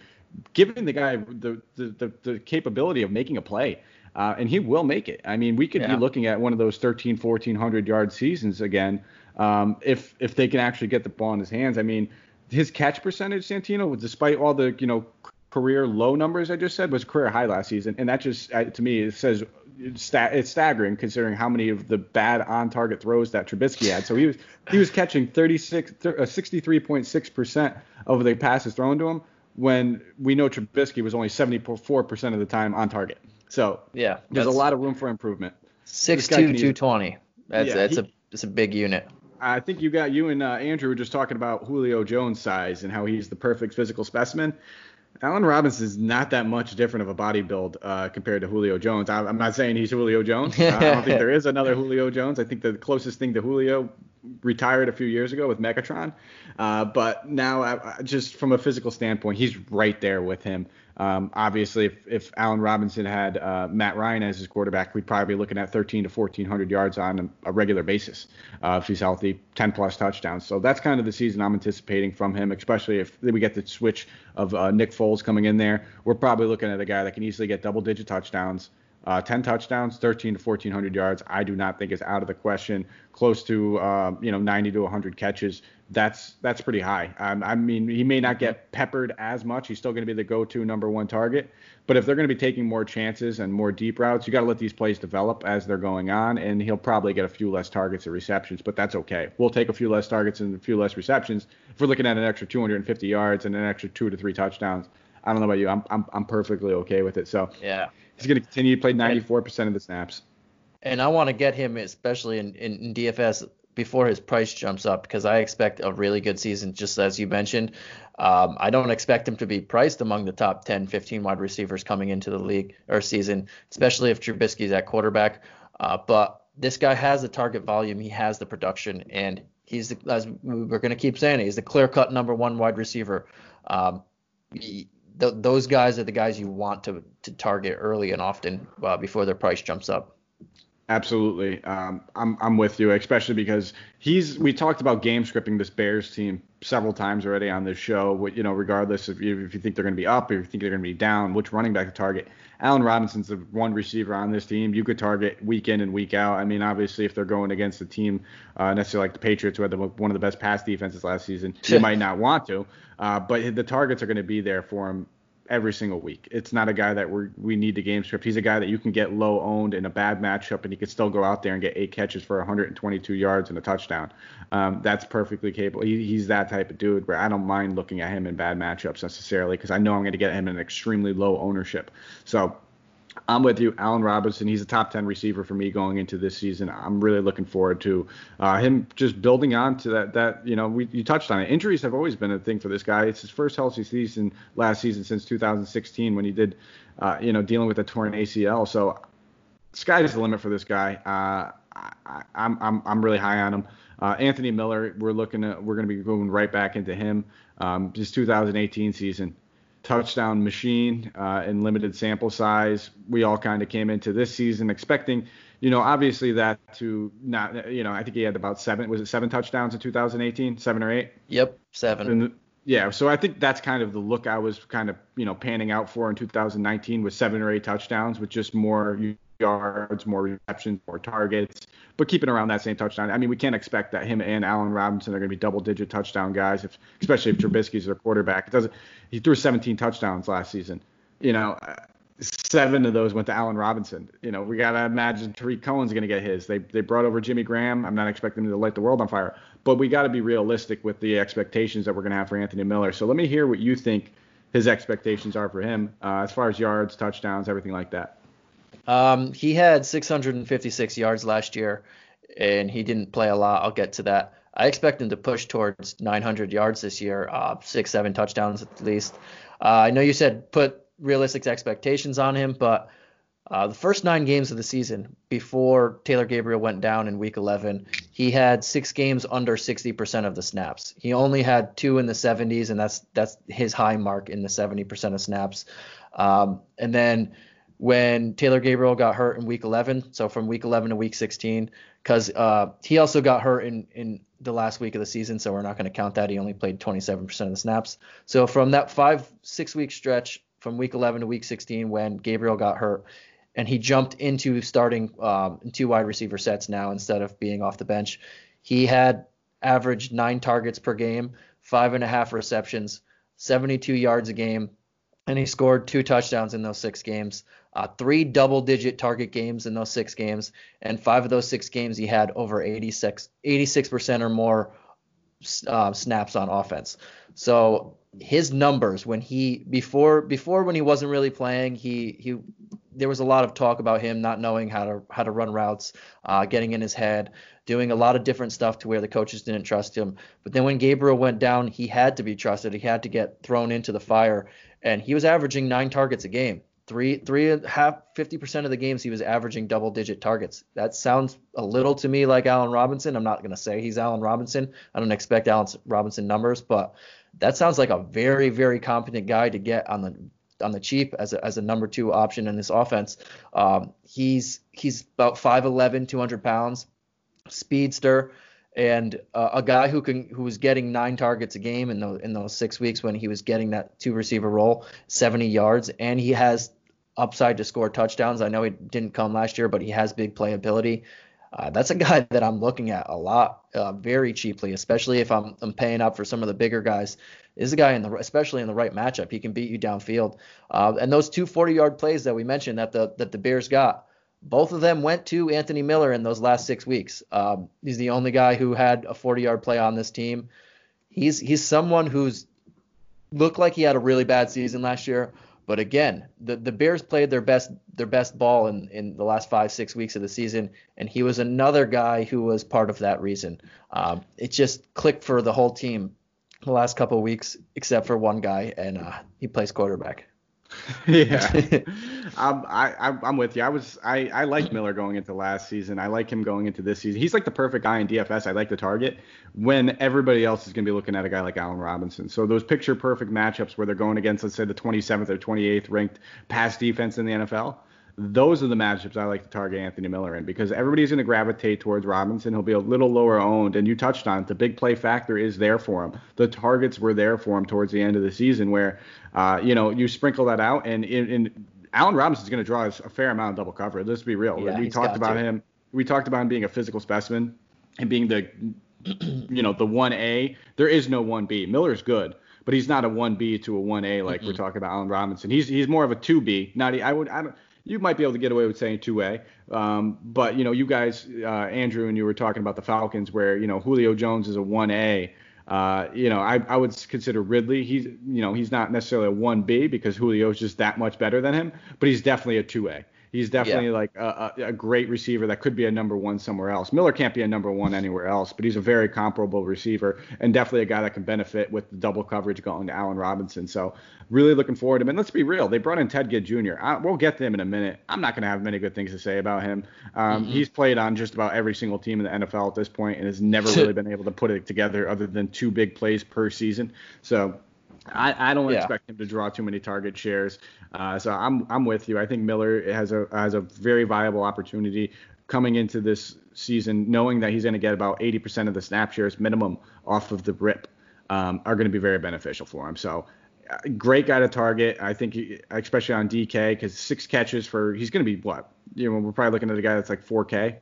giving the guy the, the, the, the capability of making a play. Uh, and he will make it. I mean, we could yeah. be looking at one of those 13, 1400 yard seasons again um, if if they can actually get the ball in his hands. I mean, his catch percentage, Santino, despite all the you know career low numbers I just said, was career high last season, and that just uh, to me it says it's, staggering considering how many of the bad on target throws that Trubisky had. So he was he was catching 36 63.6 uh, percent of the passes thrown to him when we know Trubisky was only 74% of the time on target. So yeah, there's a lot of room for improvement. Six two two twenty. That's yeah, that's he, a it's a big unit. I think you got you and uh, Andrew were just talking about Julio Jones' size and how he's the perfect physical specimen. Allen Robinson is not that much different of a body build uh, compared to Julio Jones. I, am not saying he's Julio Jones. I don't think there is another Julio Jones. I think the closest thing to Julio retired a few years ago with Megatron. Uh, but now, uh, just from a physical standpoint, he's right there with him. Um, obviously, if, if Allen Robinson had uh, Matt Ryan as his quarterback, we'd probably be looking at 13 to 1400 yards on a, a regular basis uh, if he's healthy, 10 plus touchdowns. So that's kind of the season I'm anticipating from him, especially if we get the switch of uh, Nick Foles coming in there. We're probably looking at a guy that can easily get double digit touchdowns. Uh, 10 touchdowns, 13 to 1400 yards. I do not think is out of the question. Close to uh, you know 90 to 100 catches. That's that's pretty high. Um, I mean, he may not get peppered as much. He's still going to be the go-to number one target. But if they're going to be taking more chances and more deep routes, you got to let these plays develop as they're going on, and he'll probably get a few less targets or receptions. But that's okay. We'll take a few less targets and a few less receptions if we're looking at an extra 250 yards and an extra two to three touchdowns. I don't know about you. I'm I'm, I'm perfectly okay with it. So yeah. He's going to continue to play 94% of the snaps. And I want to get him, especially in, in, in DFS, before his price jumps up because I expect a really good season, just as you mentioned. Um, I don't expect him to be priced among the top 10, 15 wide receivers coming into the league or season, especially if Trubisky's at quarterback. Uh, but this guy has the target volume, he has the production, and he's the, as we're going to keep saying, he's the clear-cut number one wide receiver. Um, he, th- those guys are the guys you want to to target early and often uh, before their price jumps up. Absolutely, um, I'm I'm with you, especially because he's. We talked about game scripting this Bears team several times already on this show. You know, regardless if you, if you think they're going to be up or if you think they're going to be down, which running back to target. Allen Robinson's the one receiver on this team you could target week in and week out. I mean, obviously, if they're going against a team uh, necessarily like the Patriots, who had the, one of the best pass defenses last season, you might not want to. Uh, but the targets are going to be there for him every single week. It's not a guy that we we need to game script. He's a guy that you can get low owned in a bad matchup, and he can still go out there and get eight catches for 122 yards and a touchdown. Um, that's perfectly capable. He, he's that type of dude where I don't mind looking at him in bad matchups necessarily because I know I'm going to get him in extremely low ownership. So. I'm with you, Allen Robinson. He's a top 10 receiver for me going into this season. I'm really looking forward to uh, him just building on to that. That you know, we you touched on it. Injuries have always been a thing for this guy. It's his first healthy season last season since 2016 when he did, uh, you know, dealing with a torn ACL. So, sky's the limit for this guy. Uh, I, am I'm I'm really high on him. Uh, Anthony Miller, we're looking at we're going to be going right back into him. Um, his 2018 season touchdown machine uh, in limited sample size. We all kind of came into this season expecting, you know, obviously that to not, you know, I think he had about seven, was it seven touchdowns in 2018, seven or eight? Yep, seven. And, yeah, so I think that's kind of the look I was kind of, you know, panning out for in 2019 with seven or eight touchdowns with just more yards, more receptions, more targets, but keeping around that same touchdown. I mean, we can't expect that him and Allen Robinson are going to be double-digit touchdown guys, if, especially if Trubisky's their quarterback. It doesn't. He threw 17 touchdowns last season. You know, seven of those went to Allen Robinson. You know, we gotta imagine Tarik Cohen's gonna get his. They they brought over Jimmy Graham. I'm not expecting him to light the world on fire, but we got to be realistic with the expectations that we're gonna have for Anthony Miller. So let me hear what you think his expectations are for him uh, as far as yards, touchdowns, everything like that. Um, he had 656 yards last year, and he didn't play a lot. I'll get to that. I expect him to push towards 900 yards this year, uh, six, seven touchdowns at least. Uh, I know you said put realistic expectations on him, but uh, the first nine games of the season before Taylor Gabriel went down in Week 11, he had six games under 60% of the snaps. He only had two in the 70s, and that's that's his high mark in the 70% of snaps. Um, and then when Taylor Gabriel got hurt in week 11, so from week 11 to week 16, because uh, he also got hurt in, in the last week of the season, so we're not going to count that. He only played 27% of the snaps. So from that five, six week stretch from week 11 to week 16, when Gabriel got hurt, and he jumped into starting um, two wide receiver sets now instead of being off the bench, he had averaged nine targets per game, five and a half receptions, 72 yards a game, and he scored two touchdowns in those six games, uh, three double digit target games in those six games, and five of those six games he had over 86 percent or more uh, snaps on offense. So his numbers when he before before when he wasn't really playing, he he there was a lot of talk about him not knowing how to how to run routes, uh, getting in his head, doing a lot of different stuff to where the coaches didn't trust him. But then when Gabriel went down, he had to be trusted. He had to get thrown into the fire, and he was averaging nine targets a game. Three, three and a half, fifty percent of the games he was averaging double-digit targets. That sounds a little to me like Allen Robinson. I'm not going to say he's Allen Robinson. I don't expect Allen Robinson numbers, but that sounds like a very, very competent guy to get on the on the cheap as a, as a number two option in this offense. Um, he's he's about 5'11", 200 pounds, speedster and uh, a guy who can who was getting nine targets a game in those in those six weeks when he was getting that two receiver role, 70 yards, and he has upside to score touchdowns. I know he didn't come last year, but he has big playability. Uh, that's a guy that I'm looking at a lot, uh, very cheaply, especially if I'm, I'm paying up for some of the bigger guys. Is a guy in the especially in the right matchup, he can beat you downfield. Uh, and those two 40-yard plays that we mentioned that the that the Bears got, both of them went to Anthony Miller in those last six weeks. Um, he's the only guy who had a 40 yard play on this team. He's he's someone who's looked like he had a really bad season last year. But again, the, the Bears played their best their best ball in, in the last five six weeks of the season, and he was another guy who was part of that reason. Um, it just clicked for the whole team the last couple of weeks, except for one guy, and uh, he plays quarterback. yeah, I'm, I, I'm with you. I was I, I like Miller going into last season. I like him going into this season. He's like the perfect guy in DFS. I like the target when everybody else is going to be looking at a guy like Allen Robinson. So those picture perfect matchups where they're going against, let's say, the 27th or 28th ranked pass defense in the NFL those are the matchups I like to target Anthony Miller in because everybody's going to gravitate towards Robinson. He'll be a little lower owned, and you touched on it. The big play factor is there for him. The targets were there for him towards the end of the season, where uh, you know you sprinkle that out, and in, in Allen Robinson's going to draw a fair amount of double coverage. Let's be real. Yeah, we talked about to. him. We talked about him being a physical specimen and being the you know the one A. There is no one B. Miller's good but he's not a 1B to a 1A like mm-hmm. we're talking about Allen Robinson. He's he's more of a 2B. Not I would I don't you might be able to get away with saying two way. Um, but you know, you guys, uh, Andrew, and you were talking about the Falcons, where you know Julio Jones is a one A. Uh, you know, I, I would consider Ridley. He's you know he's not necessarily a one B because Julio is just that much better than him, but he's definitely a two A. He's definitely yeah. like a, a, great receiver that could be a number one somewhere else. Miller can't be a number one anywhere else, but he's a very comparable receiver and definitely a guy that can benefit with the double coverage going to Allen Robinson. So really looking forward to him. And let's be real, they brought in Ted Ginn Jr. I, we'll get to him in a minute. I'm not going to have many good things to say about him. Um, mm-hmm. He's played on just about every single team in the NFL at this point and has never really been able to put it together other than two big plays per season. So I, I don't yeah. expect him to draw too many target shares. Uh, so I'm I'm with you. I think Miller has a has a very viable opportunity coming into this season, knowing that he's going to get about 80% of the snap shares minimum off of the rip, um, are going to be very beneficial for him. So uh, great guy to target. I think, he, especially on DK, because six catches for he's going to be what? You know, we're probably looking at a guy that's like 4K.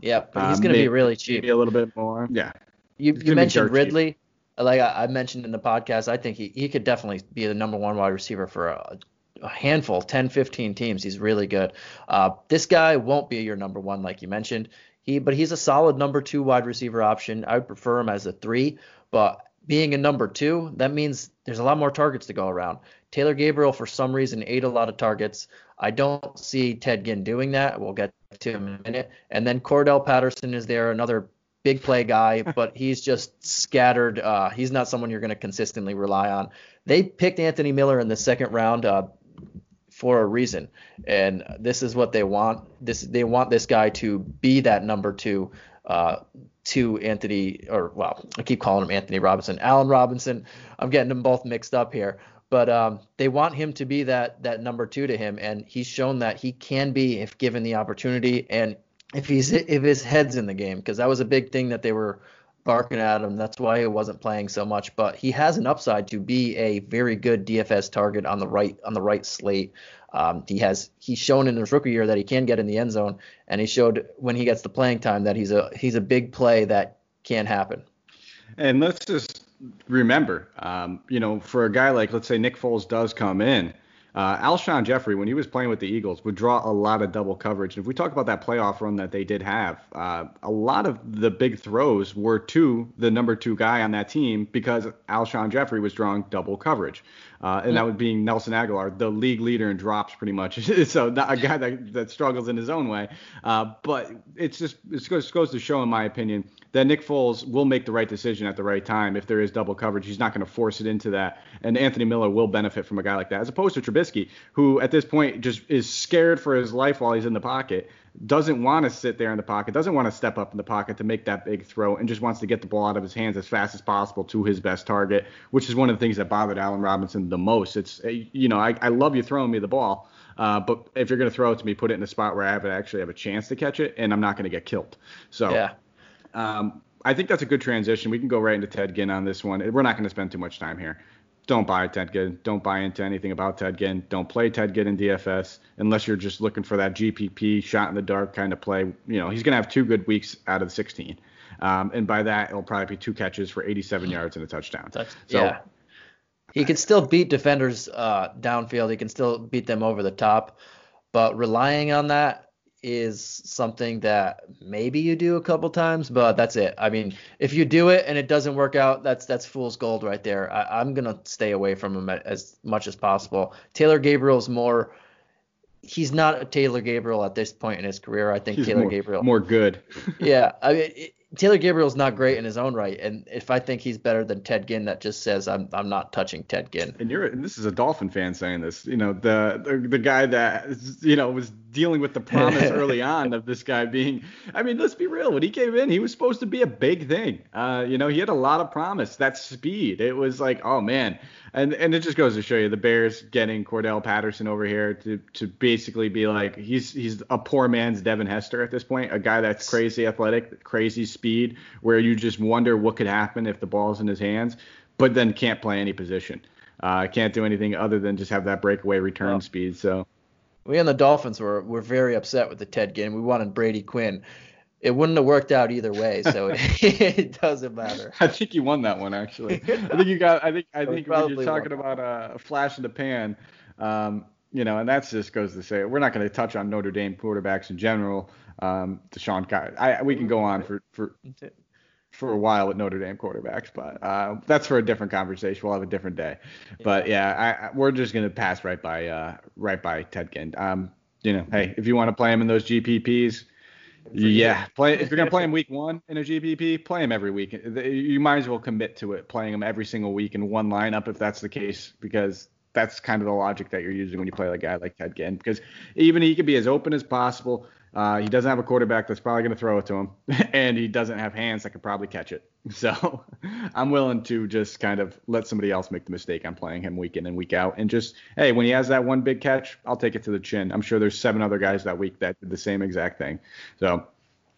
Yeah, but he's um, going to be really cheap. Maybe a little bit more. Yeah. You, you mentioned Ridley. Cheap like I, I, mentioned in the podcast, I think he, he could definitely be the number one wide receiver for a, a handful, 10, 15 teams. He's really good. Uh, this guy won't be your number one, like you mentioned. He, but he's a solid number two wide receiver option. I would prefer him as a three, but being a number two, that means there's a lot more targets to go around. Taylor Gabriel, for some reason, ate a lot of targets. I don't see Ted Ginn doing that. We'll get to him in a minute. And then Cordarrelle Patterson is there, another big play guy, but he's just scattered. Uh, he's not someone you're going to consistently rely on. They picked Anthony Miller in the second round uh, for a reason, and this is what they want. This they want this guy to be that number two. Uh, to Anthony, or well, I keep calling him Anthony Robinson, Allen Robinson. I'm getting them both mixed up here, but um, they want him to be that that number two to him, and he's shown that he can be if given the opportunity. And if he's if his head's in the game because that was a big thing that they were barking at him. That's why he wasn't playing so much. But he has an upside to be a very good DFS target on the right on the right slate. Um, he has he's shown in his rookie year that he can get in the end zone, and he showed when he gets the playing time that he's a he's a big play that can happen. And let's just remember, um, you know, for a guy like let's say Nick Foles does come in uh, Alshon Jeffery, when he was playing with the Eagles, would draw a lot of double coverage. And if we talk about that playoff run that they did have, uh, a lot of the big throws were to the number two guy on that team because Alshon Jeffery was drawing double coverage. Uh, and that would be Nelson Agholor, the league leader in drops, pretty much. so not a guy that, that struggles in his own way. Uh, but it's just it goes, goes to show, in my opinion, that Nick Foles will make the right decision at the right time. If there is double coverage, he's not going to force it into that. And Anthony Miller will benefit from a guy like that, as opposed to Trubisky, who at this point just is scared for his life while he's in the pocket doesn't want to sit there in the pocket, doesn't want to step up in the pocket to make that big throw, and just wants to get the ball out of his hands as fast as possible to his best target, which is one of the things that bothered Allen Robinson the most. It's, eh, you know, I, I love you throwing me the ball, uh, but if you're going to throw it to me, put it in a spot where I have actually have a chance to catch it, and I'm not going to get killed. So, yeah. Um, I think that's a good transition. We can go right into Ted Ginn on this one. We're not going to spend too much time here don't buy Ted Ginn. Don't buy into anything about Ted Ginn. Don't play Ted Ginn in DFS unless you're just looking for that GPP shot in the dark kind of play. You know, he's going to have two good weeks out of the 16. Um, and by that, it'll probably be two catches for 87 yards and a touchdown. so, yeah. He can still beat defenders uh, downfield. He can still beat them over the top. But relying on that is something that maybe you do a couple times, but that's it. I mean, if you do it and it doesn't work out, that's that's fool's gold right there. I, am gonna stay away from him as much as possible. Taylor Gabriel's more. He's not a Taylor Gabriel at this point in his career. I think he's Taylor more, Gabriel more good. yeah, I mean, it, Taylor Gabriel's not great in his own right, and if I think he's better than Ted Ginn, that just says I'm I'm not touching Ted Ginn. And you're and this is a Dolphin fan saying this. You know the the, the guy that you know was dealing with the promise early on of this guy being. I mean, let's be real. When he came in, he was supposed to be a big thing. Uh, you know, he had a lot of promise. That speed, it was like, oh man, and and it just goes to show you the Bears getting Cordarrelle Patterson over here to to basically be like he's he's a poor man's Devin Hester at this point, a guy that's crazy athletic, crazy speed, where you just wonder what could happen if the ball's in his hands, but then can't play any position. Uh, can't do anything other than just have that breakaway return speed. So we and the Dolphins were were very upset with the Ted Ginn. We wanted Brady Quinn it wouldn't have worked out either way, so it doesn't matter. I think you won that one actually. I think you got. I think I think when you're talking about a flash in the pan, um, you know, and that just goes to say we're not going to touch on Notre Dame quarterbacks in general. Um, Deshaun, I, we can go on for for for a while with Notre Dame quarterbacks, but uh, that's for a different conversation. We'll have a different day. But yeah, I, I, we're just gonna pass right by uh, right by Ted Ginn. Um, you know, hey, if you want to play him in those GPPs, yeah, play if you're gonna play him week one in a GPP, play him every week. You might as well commit to it, playing him every single week in one lineup if that's the case, because that's kind of the logic that you're using when you play a guy like Ted Ginn. Because even he could be as open as possible. Uh, he doesn't have a quarterback that's probably going to throw it to him, and he doesn't have hands that could probably catch it. So I'm willing to just kind of let somebody else make the mistake on playing him week in and week out, and just hey, when he has that one big catch, I'll take it to the chin. I'm sure there's seven other guys that week that did the same exact thing. So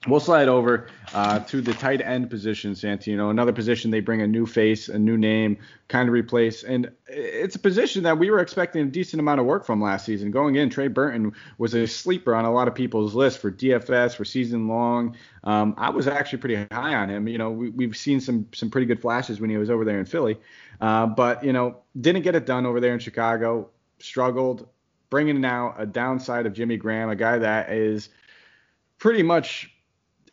We'll slide over uh, to the tight end position, Santino. Another position they bring a new face, a new name, kind of replace. And it's a position that we were expecting a decent amount of work from last season. Going in, Trey Burton was a sleeper on a lot of people's list for DFS for season long. Um, I was actually pretty high on him. You know, we, have seen some some pretty good flashes when he was over there in Philly, uh, but you know, didn't get it done over there in Chicago. Struggled, bringing now a downside of Jimmy Graham, a guy that is pretty much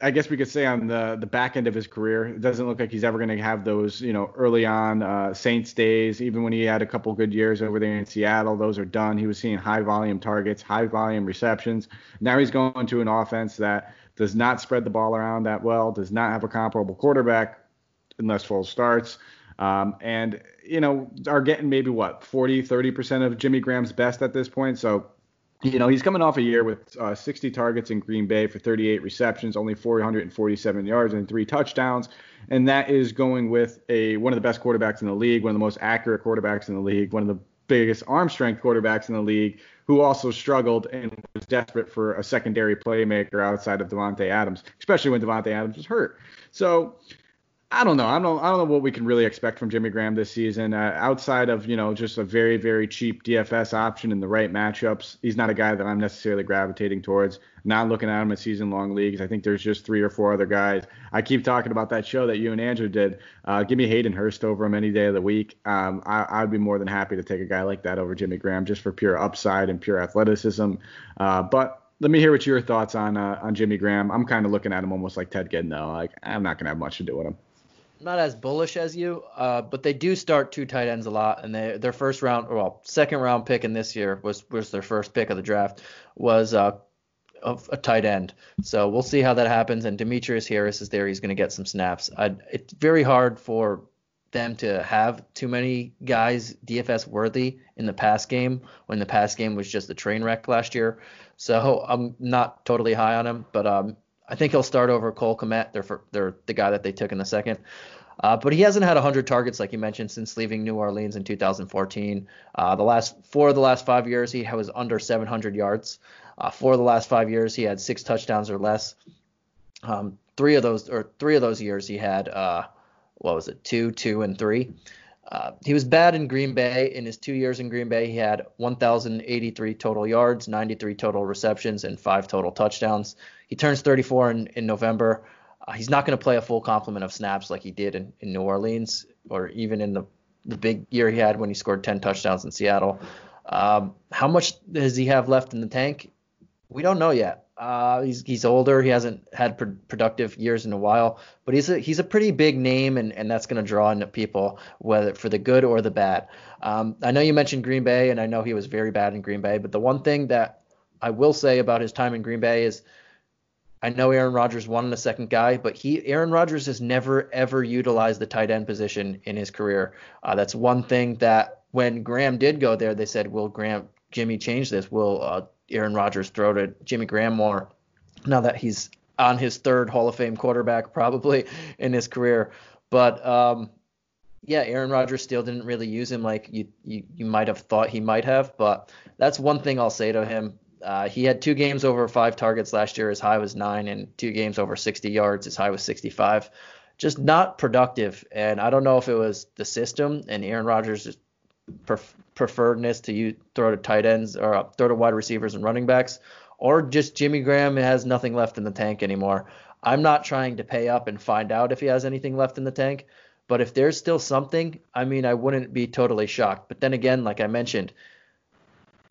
I guess we could say on the the back end of his career, it doesn't look like he's ever going to have those, you know, early on uh, Saints days. Even when he had a couple good years over there in Seattle, those are done. He was seeing high volume targets, high volume receptions. Now he's going to an offense that does not spread the ball around that well, does not have a comparable quarterback unless Foles starts, um, and you know are getting maybe what 40, 30 percent of Jimmy Graham's best at this point. So you know, he's coming off a year with uh, 60 targets in Green Bay for 38 receptions, only 447 yards and three touchdowns, and that is going with a one of the best quarterbacks in the league, one of the most accurate quarterbacks in the league, one of the biggest arm strength quarterbacks in the league, who also struggled and was desperate for a secondary playmaker outside of Davante Adams, especially when Davante Adams was hurt. So I don't know. I don't. I don't know what we can really expect from Jimmy Graham this season. Uh, outside of you know just a very very cheap DFS option in the right matchups, he's not a guy that I'm necessarily gravitating towards. Not looking at him in season long leagues. I think there's just three or four other guys. I keep talking about that show that you and Andrew did. Uh, give me Hayden Hurst over him any day of the week. Um, I, would be more than happy to take a guy like that over Jimmy Graham just for pure upside and pure athleticism. Uh, but let me hear what your thoughts on uh, on Jimmy Graham. I'm kind of looking at him almost like Ted Ginn though. Like I'm not gonna have much to do with him not as bullish as you, uh, but they do start two tight ends a lot, and they their first round, well, second round pick in this year was was their first pick of the draft was uh, a, a tight end. So we'll see how that happens. And Demetrius Harris is there; he's going to get some snaps. I, it's very hard for them to have too many guys DFS worthy in the pass game when the pass game was just a train wreck last year. So I'm not totally high on him, but um, I think he'll start over Cole Kmet. They're, for, they're the guy that they took in the second. Uh, but he hasn't had 100 targets, like you mentioned, since leaving New Orleans in 2014. Uh, the last four of the last five years, he was under 700 yards. Uh, four of the last five years, he had six touchdowns or less. Um, three of those, or three of those years, he had uh, what was it, two, two, and three. Uh, he was bad in Green Bay. In his two years in Green Bay, he had 1,083 total yards, 93 total receptions, and five total touchdowns. He turns 34 in, in November. Uh, he's not going to play a full complement of snaps like he did in, in New Orleans or even in the, the big year he had when he scored 10 touchdowns in Seattle. Um, how much does he have left in the tank? We don't know yet. Uh, he's he's older. He hasn't had pro- productive years in a while, but he's a he's a pretty big name, and, and that's going to draw in people, whether for the good or the bad. Um, I know you mentioned Green Bay, and I know he was very bad in Green Bay, but the one thing that I will say about his time in Green Bay is I know Aaron Rodgers wanted a second guy, but he Aaron Rodgers has never ever utilized the tight end position in his career. Uh, that's one thing that when Graham did go there, they said, "Will Graham Jimmy change this? Will uh, Aaron Rodgers throw to Jimmy Graham more now that he's on his third Hall of Fame quarterback probably in his career. But um, yeah, Aaron Rodgers still didn't really use him like you, you, you might have thought he might have. But that's one thing I'll say to him. Uh, he had two games over five targets last year. His high was nine, and two games over 60 yards. His high was 65. Just not productive. And I don't know if it was the system and Aaron Rodgers' pref- preferredness to you throw to tight ends or uh, throw to wide receivers and running backs, or just Jimmy Graham has nothing left in the tank anymore. I'm not trying to pay up and find out if he has anything left in the tank, but if there's still something, I mean, I wouldn't be totally shocked. But then again, like I mentioned,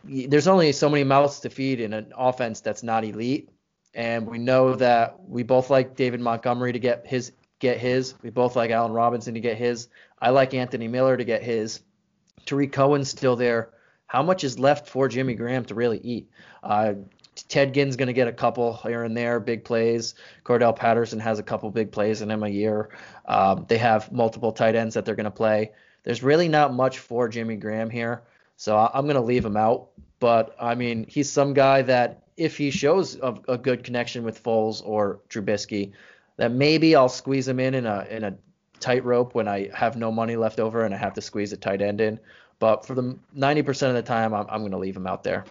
there's only so many mouths to feed in an offense that's not elite. And we know that we both like David Montgomery to get his get his. We both like Allen Robinson to get his. I like Anthony Miller to get his. Tarik Cohen's still there. How much is left for Jimmy Graham to really eat? Uh, Ted Ginn's going to get a couple here and there, big plays. Cordarrelle Patterson has a couple big plays in him a year. Um, they have multiple tight ends that they're going to play. There's really not much for Jimmy Graham here, so I'm going to leave him out. But I mean, he's some guy that if he shows a, a good connection with Foles or Trubisky, that maybe I'll squeeze him in in a in a tightrope when I have no money left over and I have to squeeze a tight end in. But for the 90% of the time, I'm, I'm going to leave him out there.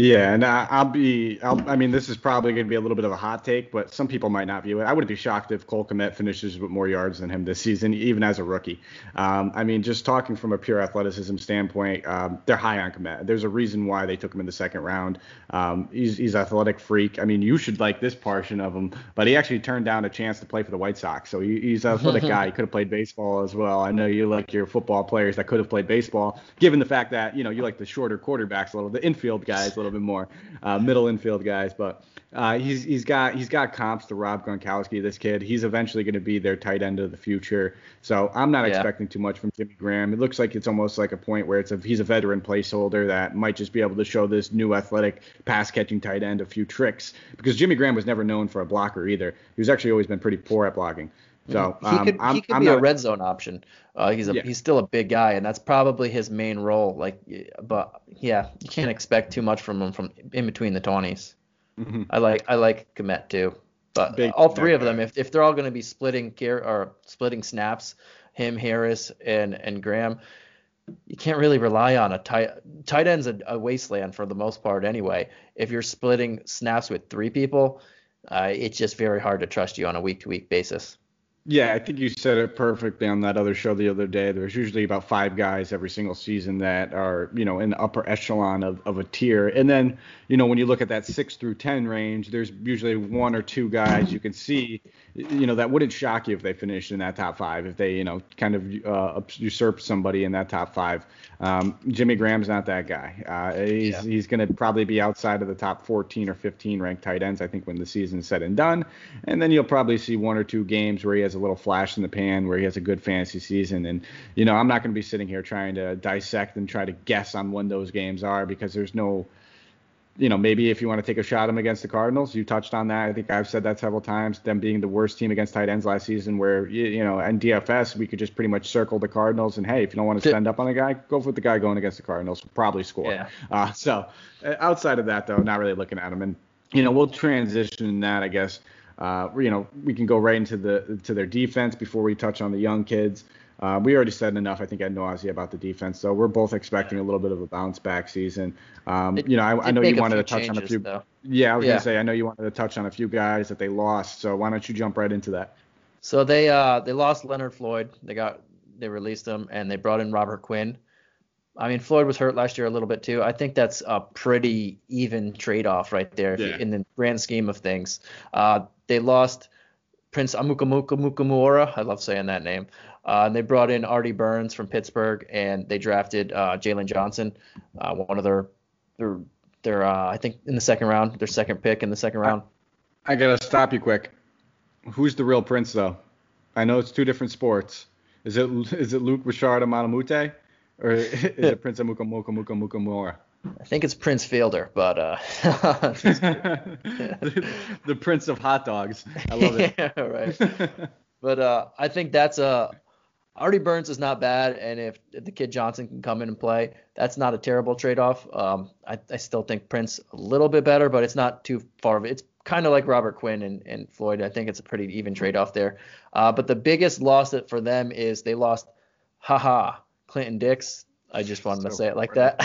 Yeah, and I, will be. I'll, i mean, this is probably going to be a little bit of a hot take, but some people might not view it. I wouldn't be shocked if Cole Kmet finishes with more yards than him this season, even as a rookie. Um, I mean, just talking from a pure athleticism standpoint, um, they're high on Kmet. There's a reason why they took him in the second round. Um, he's he's athletic freak. I mean, you should like this portion of him, but he actually turned down a chance to play for the White Sox, so he, he's an athletic guy. He could have played baseball as well. I know you like your football players that could have played baseball, given the fact that you know you like the shorter quarterbacks a little, the infield guys a little bit more uh, middle infield guys. But uh, he's he's got he's got comps to Rob Gronkowski. This kid, he's eventually going to be their tight end of the future. So I'm not yeah. expecting too much from Jimmy Graham. It looks like it's almost like a point where it's a he's a veteran placeholder that might just be able to show this new athletic pass catching tight end a few tricks because Jimmy Graham was never known for a blocker either. He was actually always been pretty poor at blocking. So um, he could, he could be not, a red zone option. Uh, he's a yeah. he's still a big guy, and that's probably his main role. Like, but yeah, you can't expect too much from him from in between the 20s. Mm-hmm. I like I like Kmet too, but big all three of them, if if they're all going to be splitting gear or splitting snaps, him, Harris, and and Graham, you can't really rely on a tight tight end's a, a wasteland for the most part anyway. If you're splitting snaps with three people, uh, it's just very hard to trust you on a week to week basis. Yeah, I think you said it perfectly on that other show the other day. There's usually about five guys every single season that are, you know, in the upper echelon of, of a tier. And then, you know, when you look at that six through 10 range, there's usually one or two guys you can see, you know, that wouldn't shock you if they finished in that top five, if they, you know, kind of uh, usurp somebody in that top five. Um, Jimmy Graham's not that guy. Uh, he's yeah. he's going to probably be outside of the top 14 or 15 ranked tight ends, I think, when the season's said and done. And then you'll probably see one or two games where he has a little flash in the pan where he has a good fantasy season. And, you know, I'm not going to be sitting here trying to dissect and try to guess on when those games are because there's no, you know, maybe if you want to take a shot at them against the Cardinals, you touched on that. I think I've said that several times, them being the worst team against tight ends last season, where, you, you know, and DFS, we could just pretty much circle the Cardinals and, hey, if you don't want to spend up on a guy, go for the guy going against the Cardinals. Probably score. Yeah. Uh, so uh, outside of that, though, not really looking at him. And, you know, we'll transition that, I guess, uh, you know, we can go right into the to their defense before we touch on the young kids. Uh, we already said enough, I think, at nausea about the defense. So we're both expecting a little bit of a bounce back season. Um, it, you know, I, I know you wanted to touch changes, on a few. Though. Yeah, I was yeah. gonna say I know you wanted to touch on a few guys that they lost. So why don't you jump right into that? So they uh they lost Leonard Floyd. They got they released him and they brought in Robert Quinn. I mean, Floyd was hurt last year a little bit too. I think that's a pretty even trade-off right there yeah. you, in the grand scheme of things. Uh, they lost Prince Amukamara. I love saying that name. Uh, and they brought in Artie Burns from Pittsburgh, and they drafted uh, Jaylon Johnson, uh, one of their their their uh, I think in the second round, their second pick in the second round. I, I gotta stop you quick. Who's the real Prince though? I know it's two different sports. Is it is it Luke Richard Malamute? Or is it Prince Amuka I think it's Prince Fielder, but uh, the, the, Prince of hot dogs. I love it. yeah, right. but uh, I think that's a uh, Artie Burns is not bad, and if, if, the kid Johnson can come in and play, that's not a terrible trade-off. Um, I, I, still think Prince a little bit better, but it's not too far. It's kind of like Robert Quinn and, and, Floyd. I think it's a pretty even trade-off there. Uh, but the biggest loss for them is they lost, haha, Clinton Dix. I just wanted so to say it like that.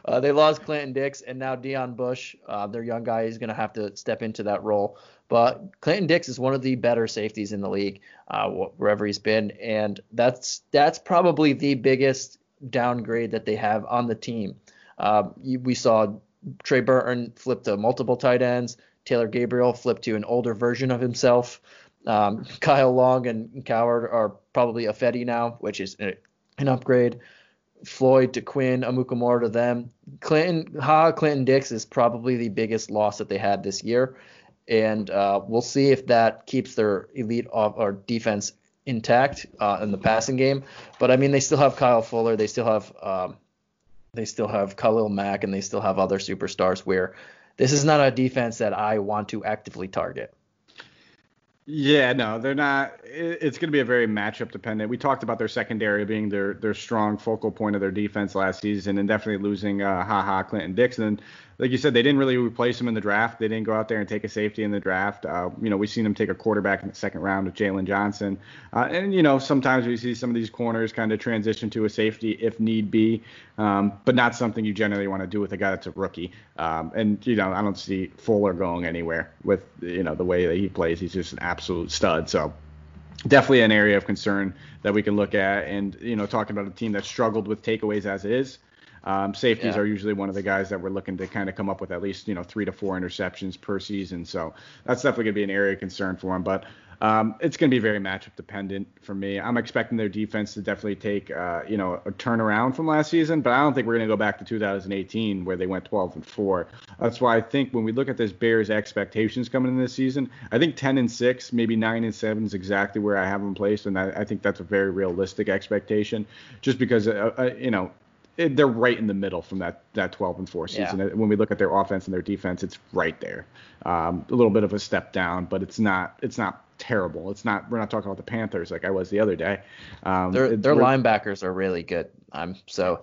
uh, they lost Clinton Dix, and now Deon Bush, uh, their young guy, is going to have to step into that role. But Clinton Dix is one of the better safeties in the league, uh, wherever he's been, and that's that's probably the biggest downgrade that they have on the team. Uh, we saw Trey Burton flip to multiple tight ends. Taylor Gabriel flip to an older version of himself. Um, Kyle Long and Coward are probably Ifedi now, which is an upgrade. Floyd to Quinn, Amukamara to them. Clinton, Ha Clinton Dix is probably the biggest loss that they had this year, and uh, we'll see if that keeps their elite off, or defense intact uh, in the passing game. But I mean, they still have Kyle Fuller, they still have um, They still have Khalil Mack and they still have other superstars where this is not a defense that I want to actively target. Yeah, no, they're not. It's going to be a very matchup dependent. We talked about their secondary being their their strong focal point of their defense last season, and definitely losing uh, Ha Ha Clinton Dixon like you said, they didn't really replace him in the draft. They didn't go out there and take a safety in the draft. Uh, you know, we've seen them take a quarterback in the second round with Jaylon Johnson. Uh, and, you know, sometimes we see some of these corners kind of transition to a safety if need be, um, but not something you generally want to do with a guy that's a rookie. Um, and, you know, I don't see Fuller going anywhere with, you know, the way that he plays. He's just an absolute stud. So, definitely an area of concern that we can look at. And, you know, talking about a team that struggled with takeaways as is. Um, safeties yeah. are usually one of the guys that we're looking to kind of come up with at least you know three to four interceptions per season. So that's definitely going to be an area of concern for him. But um, it's going to be very matchup dependent for me. I'm expecting their defense to definitely take uh, you know a turnaround from last season, but I don't think we're going to go back to 2018 where they went 12 and four. That's why I think when we look at this Bears expectations coming in this season, I think 10 and six, maybe nine and seven is exactly where I have them placed, and I, I think that's a very realistic expectation, just because uh, uh, you know they're right in the middle from that that 12 and 4 season. Yeah. When we look at their offense and their defense, it's right there. Um, a little bit of a step down, but it's not it's not terrible. It's not we're not talking about the Panthers like I was the other day. Um, their their linebackers are really good. I'm so,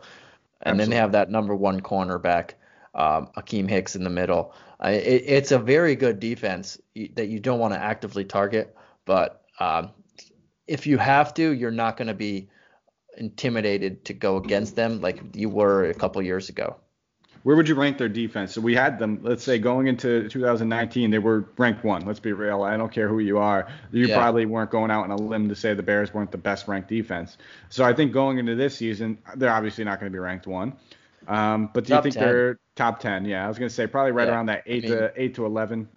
and absolutely. then they have that number one cornerback, um, Akiem Hicks in the middle. Uh, it, it's a very good defense that you don't want to actively target, but um, if you have to, you're not going to be intimidated to go against them like you were a couple years ago. Where would you rank their defense? So we had them, let's say, going into 2019, they were ranked one. Let's be real. I don't care who you are. You yeah. probably weren't going out on a limb to say the Bears weren't the best ranked defense. So I think going into this season, they're obviously not going to be ranked one. Um, but do top you think 10. they're top 10? Yeah, I was going to say probably right yeah. around that eight I mean, to eight to 11.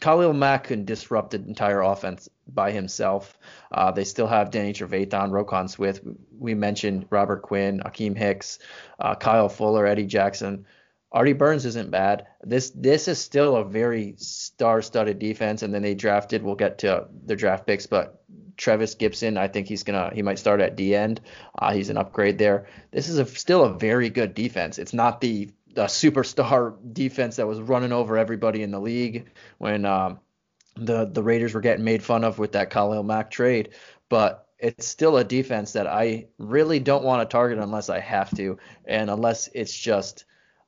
Khalil Mack can disrupt the entire offense by himself. Uh, they still have Danny Trevathan, Roquan Smith. We mentioned Robert Quinn, Akiem Hicks, uh, Kyle Fuller, Eddie Jackson. Artie Burns isn't bad. This this is still a very star-studded defense, and then they drafted. We'll get to their draft picks, but Trevis Gipson, I think he's gonna he might start at D end. Uh, he's an upgrade there. This is a, still a very good defense. It's not the the superstar defense that was running over everybody in the league when um, the the Raiders were getting made fun of with that Khalil Mack trade, but it's still a defense that I really don't want to target unless I have to, and unless it's just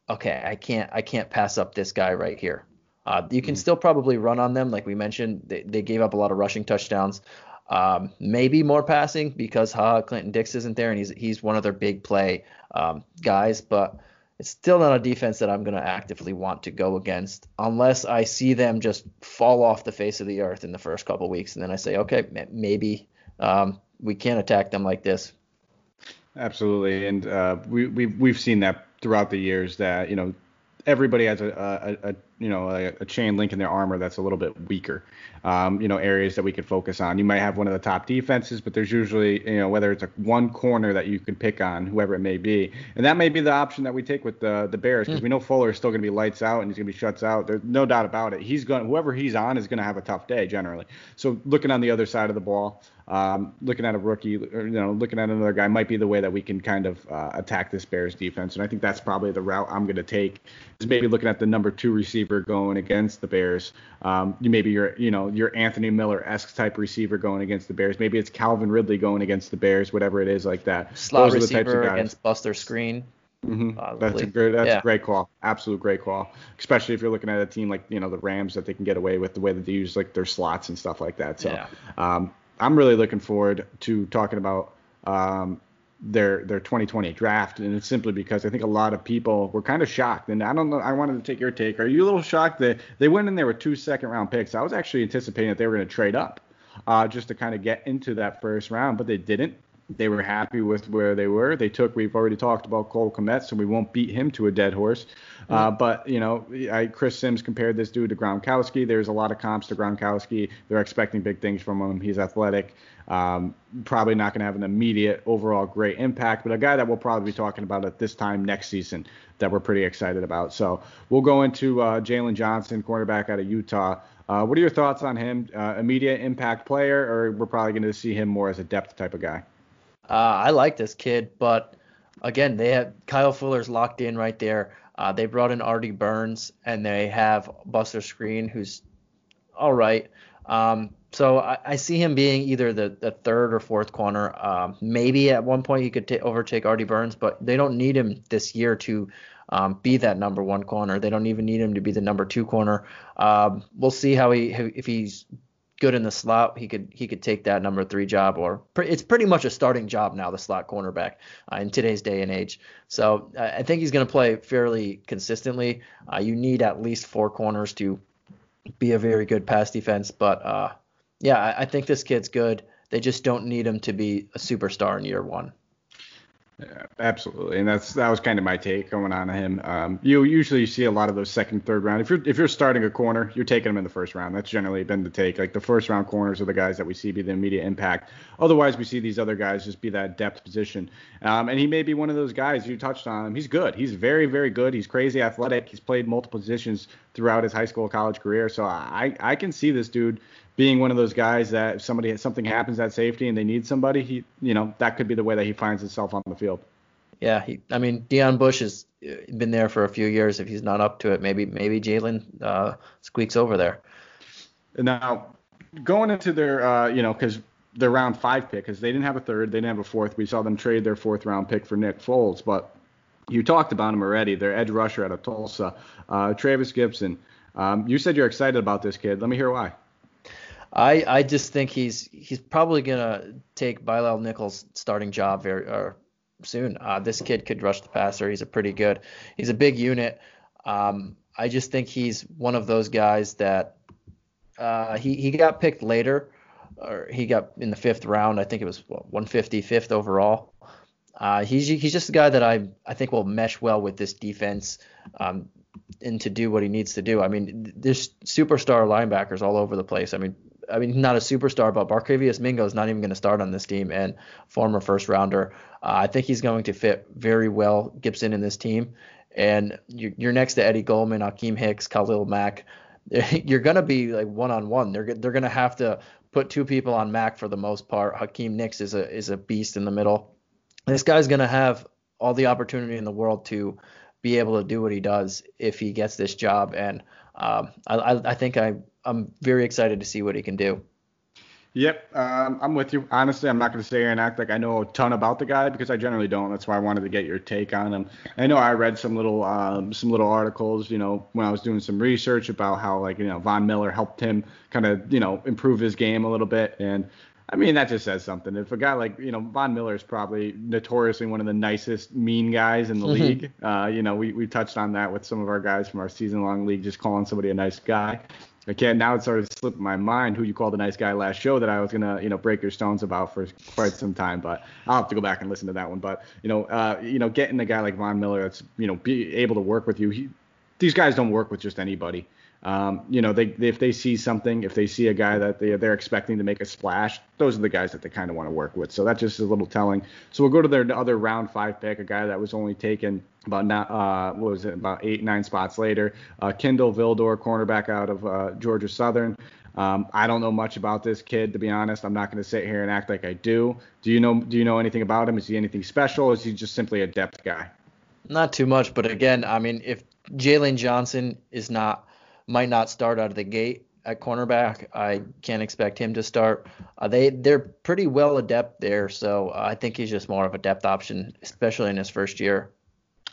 okay, I can't I can't pass up this guy right here. Uh, you can mm-hmm. still probably run on them, like we mentioned. They, they gave up a lot of rushing touchdowns. Um, maybe more passing because Ha Clinton Dix isn't there, and he's he's one of their big play um, guys, but it's still not a defense that I'm going to actively want to go against unless I see them just fall off the face of the earth in the first couple weeks, and then I say, okay, maybe um, we can't attack them like this. Absolutely, and uh, we, we we've seen that throughout the years that you know everybody has a, a, a you know a, a, chain link in their armor that's a little bit weaker. Um, you know areas that we could focus on. You might have one of the top defenses, but there's usually you know whether it's a one corner that you can pick on, whoever it may be, and that may be the option that we take with the the Bears because mm. we know Fuller is still going to be lights out and he's going to be shuts out. There's no doubt about it. He's going whoever he's on is going to have a tough day generally. So looking on the other side of the ball, um, looking at a rookie, or, you know, looking at another guy might be the way that we can kind of uh, attack this Bears defense. And I think that's probably the route I'm going to take. Is maybe looking at the number two receiver going against the Bears. Um, you maybe your, you know, your Anthony Miller esque type receiver going against the Bears. Maybe it's Calvin Ridley going against the Bears, whatever it is like that. Slot Those receiver against Buster Skrine. Mm-hmm. That's a great. That's yeah. a great call. Absolute great call. Especially if you're looking at a team like you know the Rams that they can get away with the way that they use like their slots and stuff like that. So yeah. um, I'm really looking forward to talking about um, their their 2020 draft, and it's simply because I think a lot of people were kind of shocked. And I don't know. I wanted to take your take. Are you a little shocked that they went in there with two second round picks? I was actually anticipating that they were going to trade up uh, just to kind of get into that first round, but they didn't. They were happy with where they were. They took. We've already talked about Cole Kmet, so we won't beat him to a dead horse. Uh, but you know, I, Chris Sims compared this dude to Gronkowski. There's a lot of comps to Gronkowski. They're expecting big things from him. He's athletic. Um, probably not going to have an immediate overall great impact, but a guy that we'll probably be talking about at this time next season that we're pretty excited about. So we'll go into uh, Jaylon Johnson, cornerback out of Utah. Uh, what are your thoughts on him? Uh, immediate impact player, or we're probably going to see him more as a depth type of guy? Uh, I like this kid, but again, they have Kyle Fuller's locked in right there. Uh, they brought in Artie Burns and they have Buster Skrine, who's all right. Um, so I, I, see him being either the, the third or fourth corner. Um, maybe at one point he could t- overtake Artie Burns, but they don't need him this year to um, be that number one corner. They don't even need him to be the number two corner. Um, we'll see how he if he's good in the slot, he could he could take that number three job, or it's pretty much a starting job now, the slot cornerback uh, in today's day and age. So uh, I think he's going to play fairly consistently. Uh, you need at least four corners to be a very good pass defense, but uh, yeah, I, I think this kid's good. They just don't need him to be a superstar in year one. Yeah, absolutely, and that's that was kind of my take going on to him. Um, you usually see a lot of those second, third round. If you're if you're starting a corner, you're taking them in the first round. That's generally been the take. Like the first round corners are the guys that we see be the immediate impact. Otherwise, we see these other guys just be that depth position. Um, and he may be one of those guys you touched on him. He's good. He's very very good. He's crazy athletic. He's played multiple positions throughout his high school college career. So I I can see this dude being one of those guys that if somebody something happens at safety and they need somebody, he you know that could be the way that he finds himself on the field. Yeah, he, I mean Deon Bush has uh, been there for a few years. If he's not up to it, maybe maybe Jaylon uh, squeaks over there. Now going into their uh, you know because their round five pick because they didn't have a third, they didn't have a fourth. We saw them trade their fourth round pick for Nick Foles, but you talked about him already. Their edge rusher out of Tulsa, uh, Trevis Gipson. Um, you said you're excited about this kid. Let me hear why. I I just think he's he's probably gonna take Bilal Nichols' starting job very or soon. Uh, this kid could rush the passer. He's a pretty good. He's a big unit. Um, I just think he's one of those guys that uh, he he got picked later, or he got in the fifth round. I think it was what, 155th overall. Uh, he's he's just a guy that I I think will mesh well with this defense. Um, and to do what he needs to do. I mean, there's superstar linebackers all over the place. I mean, I mean, not a superstar, but Barkevious Mingo is not even going to start on this team, and former first rounder. Uh, I think he's going to fit very well Gipson in this team. And you're, next to Eddie Goldman, Akiem Hicks, Khalil Mack. You're going to be like one on one. They're they're going to have to put two people on Mack for the most part. Akiem Hicks is a is a beast in the middle. This guy's going to have all the opportunity in the world to be able to do what he does if he gets this job. And um, I, I think I I'm very excited to see what he can do. Yep, um, I'm with you. Honestly, I'm not going to say and act like I know a ton about the guy because I generally don't. That's why I wanted to get your take on him. I know I read some little um, some little articles, you know, when I was doing some research about how like you know Von Miller helped him kind of you know improve his game a little bit, and I mean that just says something. If a guy like you know Von Miller is probably notoriously one of the nicest mean guys in the mm-hmm. league. Uh, you know, we we touched on that with some of our guys from our season long league, just calling somebody a nice guy. I can't now It's it started slipping my mind who you called a nice guy last show that I was gonna you know break your stones about for quite some time, but I'll have to go back and listen to that one. But you know uh, you know getting a guy like Von Miller that's you know be able to work with you. He, these guys don't work with just anybody. Um, you know, they, they, if they see something, if they see a guy that they they're expecting to make a splash, those are the guys that they kind of want to work with. So that's just a little telling. So we'll go to their other round five pick, a guy that was only taken about not, uh, what was it, about eight nine spots later. Uh, Kindle Vildor, cornerback out of uh, Georgia Southern. Um, I don't know much about this kid, to be honest. I'm not going to sit here and act like I do. Do you know Do you know anything about him? Is he anything special? Is he just simply a depth guy? Not too much, but again, I mean, if Jaylon Johnson is not might not start out of the gate at cornerback. I can't expect him to start. Uh, they they're pretty well adept there, so uh, I think he's just more of a depth option, especially in his first year.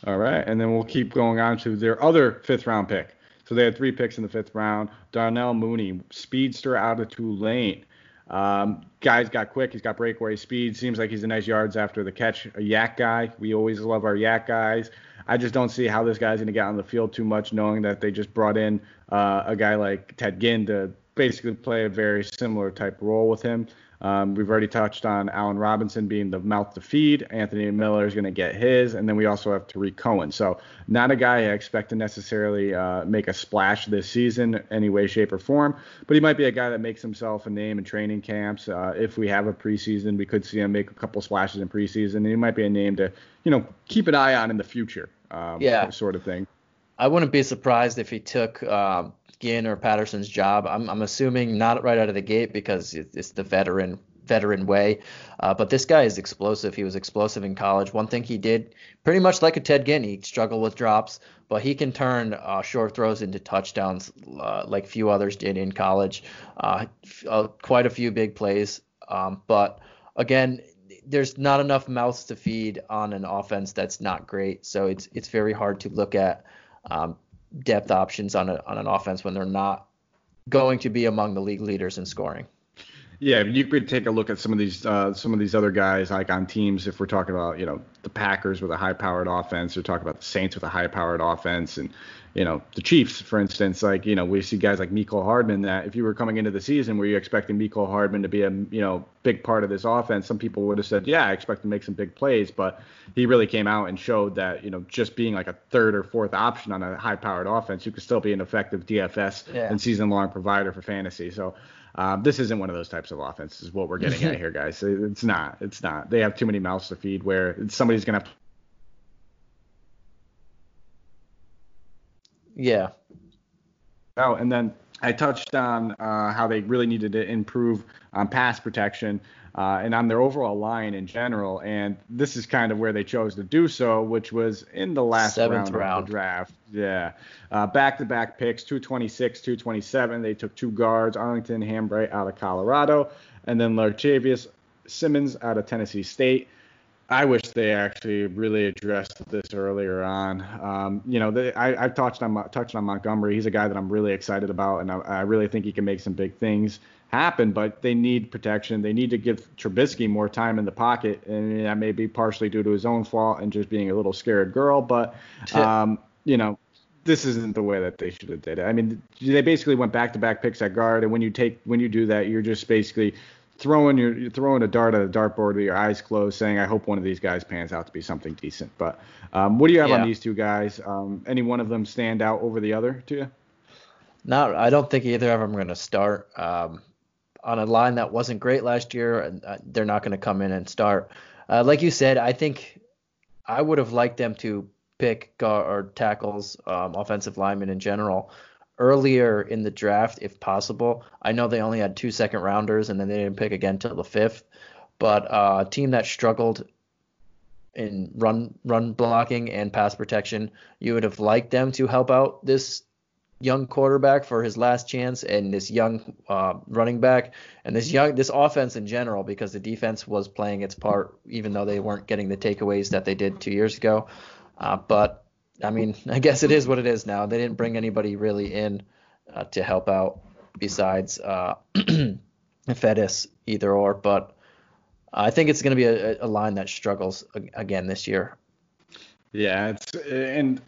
All right, and then we'll keep going on to their other fifth round pick. So they had three picks in the fifth round. Darnell Mooney, speedster out of Tulane. Um, guy's got quick. He's got breakaway speed. Seems like he's a nice yards after the catch. A YAC guy. We always love our YAC guys. I just don't see how this guy's going to get on the field too much, knowing that they just brought in uh, a guy like Ted Ginn to basically play a very similar type role with him. Um, we've already touched on Allen Robinson being the mouth to feed. Anthony Miller is going to get his, and then we also have Tarik Cohen. So not a guy I expect to necessarily uh, make a splash this season, any way, shape, or form. But he might be a guy that makes himself a name in training camps. Uh, if we have a preseason, we could see him make a couple splashes in preseason, and he might be a name to, you know, keep an eye on in the future um, yeah. sort of thing. I wouldn't be surprised if he took um, Ginn or Patterson's job. I'm, I'm assuming not right out of the gate because it's the veteran veteran way. Uh, but this guy is explosive. He was explosive in college. One thing he did, pretty much like a Ted Ginn, he struggled with drops, but he can turn uh, short throws into touchdowns uh, like few others did in college. Uh, uh, quite a few big plays. Um, but again, there's not enough mouths to feed on an offense that's not great. So it's it's very hard to look at um, depth options on a, on an offense when they're not going to be among the league leaders in scoring. Yeah, you could take a look at some of these uh, some of these other guys like on teams. If we're talking about you know the Packers with a high-powered offense, or talking about the Saints with a high-powered offense, and you know the Chiefs, for instance, like you know we see guys like Mecole Hardman. That if you were coming into the season, were you expecting Mecole Hardman to be a you know big part of this offense? Some people would have said, yeah, I expect to make some big plays, but he really came out and showed that you know just being like a third or fourth option on a high-powered offense, you could still be an effective DFS yeah. and season-long provider for fantasy. So um, this isn't one of those types of offenses. What we're getting at here, guys. It's not. It's not. They have too many mouths to feed. Where somebody's gonna have. To... Yeah. Oh, and then I touched on uh, how they really needed to improve on pass protection uh, and on their overall line in general. And this is kind of where they chose to do so, which was in the last Seventh round, round. of the draft. Yeah. Back to back picks 226, 227. They took two guards, Arlington Hambright out of Colorado, and then Lachavious Simmons out of Tennessee State. I wish they actually really addressed this earlier on. Um, you know, they, I, have touched on touched on Montgomery. He's a guy that I'm really excited about, and I, I really think he can make some big things happen, but they need protection. They need to give Trubisky more time in the pocket, and that may be partially due to his own fault and just being a little scared girl. But um, you know, this isn't the way that they should have did it. I mean, they basically went back to back picks at guard, and when you take when you do that, you're just basically throwing your you're throwing a dart at a dartboard with your eyes closed, saying, "I hope one of these guys pans out to be something decent." But um, what do you have yeah. on these two guys? Um, any one of them stand out over the other to you? No, I don't think either of them are going to start. Um, on a line that wasn't great last year, and uh, they're not going to come in and start. Uh, like you said, I think I would have liked them to pick guard tackles, um, offensive linemen in general, earlier in the draft if possible. I know they only had two second rounders, and then they didn't pick again till the fifth. But uh, a team that struggled in run run blocking and pass protection, you would have liked them to help out this young quarterback for his last chance and this young uh, running back and this young this offense in general because the defense was playing its part even though they weren't getting the takeaways that they did two years ago. Uh, but I mean, I guess it is what it is now. They didn't bring anybody really in uh, to help out besides uh, either or. But I think it's going to be a, a line that struggles again this year. Yeah, it's and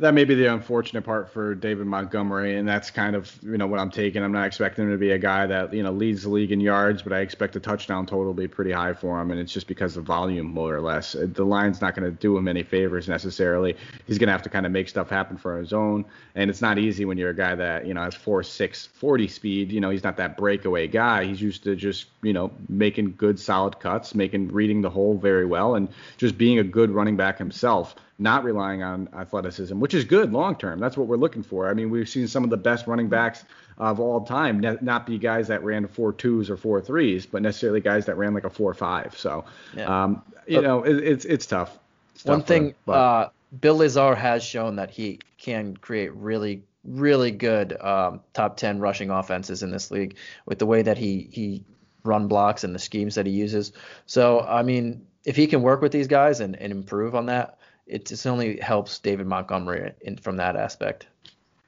that may be the unfortunate part for David Montgomery, and that's kind of you know what I'm taking. I'm not expecting him to be a guy that you know leads the league in yards, but I expect the touchdown total to be pretty high for him, and it's just because of volume more or less. Uh, the line's not going to do him any favors necessarily. He's going to have to kind of make stuff happen for his own, and it's not easy when you're a guy that you know has four six forty speed. You know he's not that breakaway guy. He's used to just you know making good solid cuts, making reading the hole very well, and just being a good running back himself not relying on athleticism, which is good long term. That's what we're looking for. I mean, we've seen some of the best running backs of all time not be guys that ran four twos or four threes, but necessarily guys that ran like a four five. So, yeah. um, you but know, it, it's it's tough. It's one tough thing, him, uh, Bill Lazor has shown that he can create really really good um, top 10 rushing offenses in this league with the way that he he run blocks and the schemes that he uses. So, I mean, if he can work with these guys and, and improve on that, it just only helps David Montgomery in, from that aspect.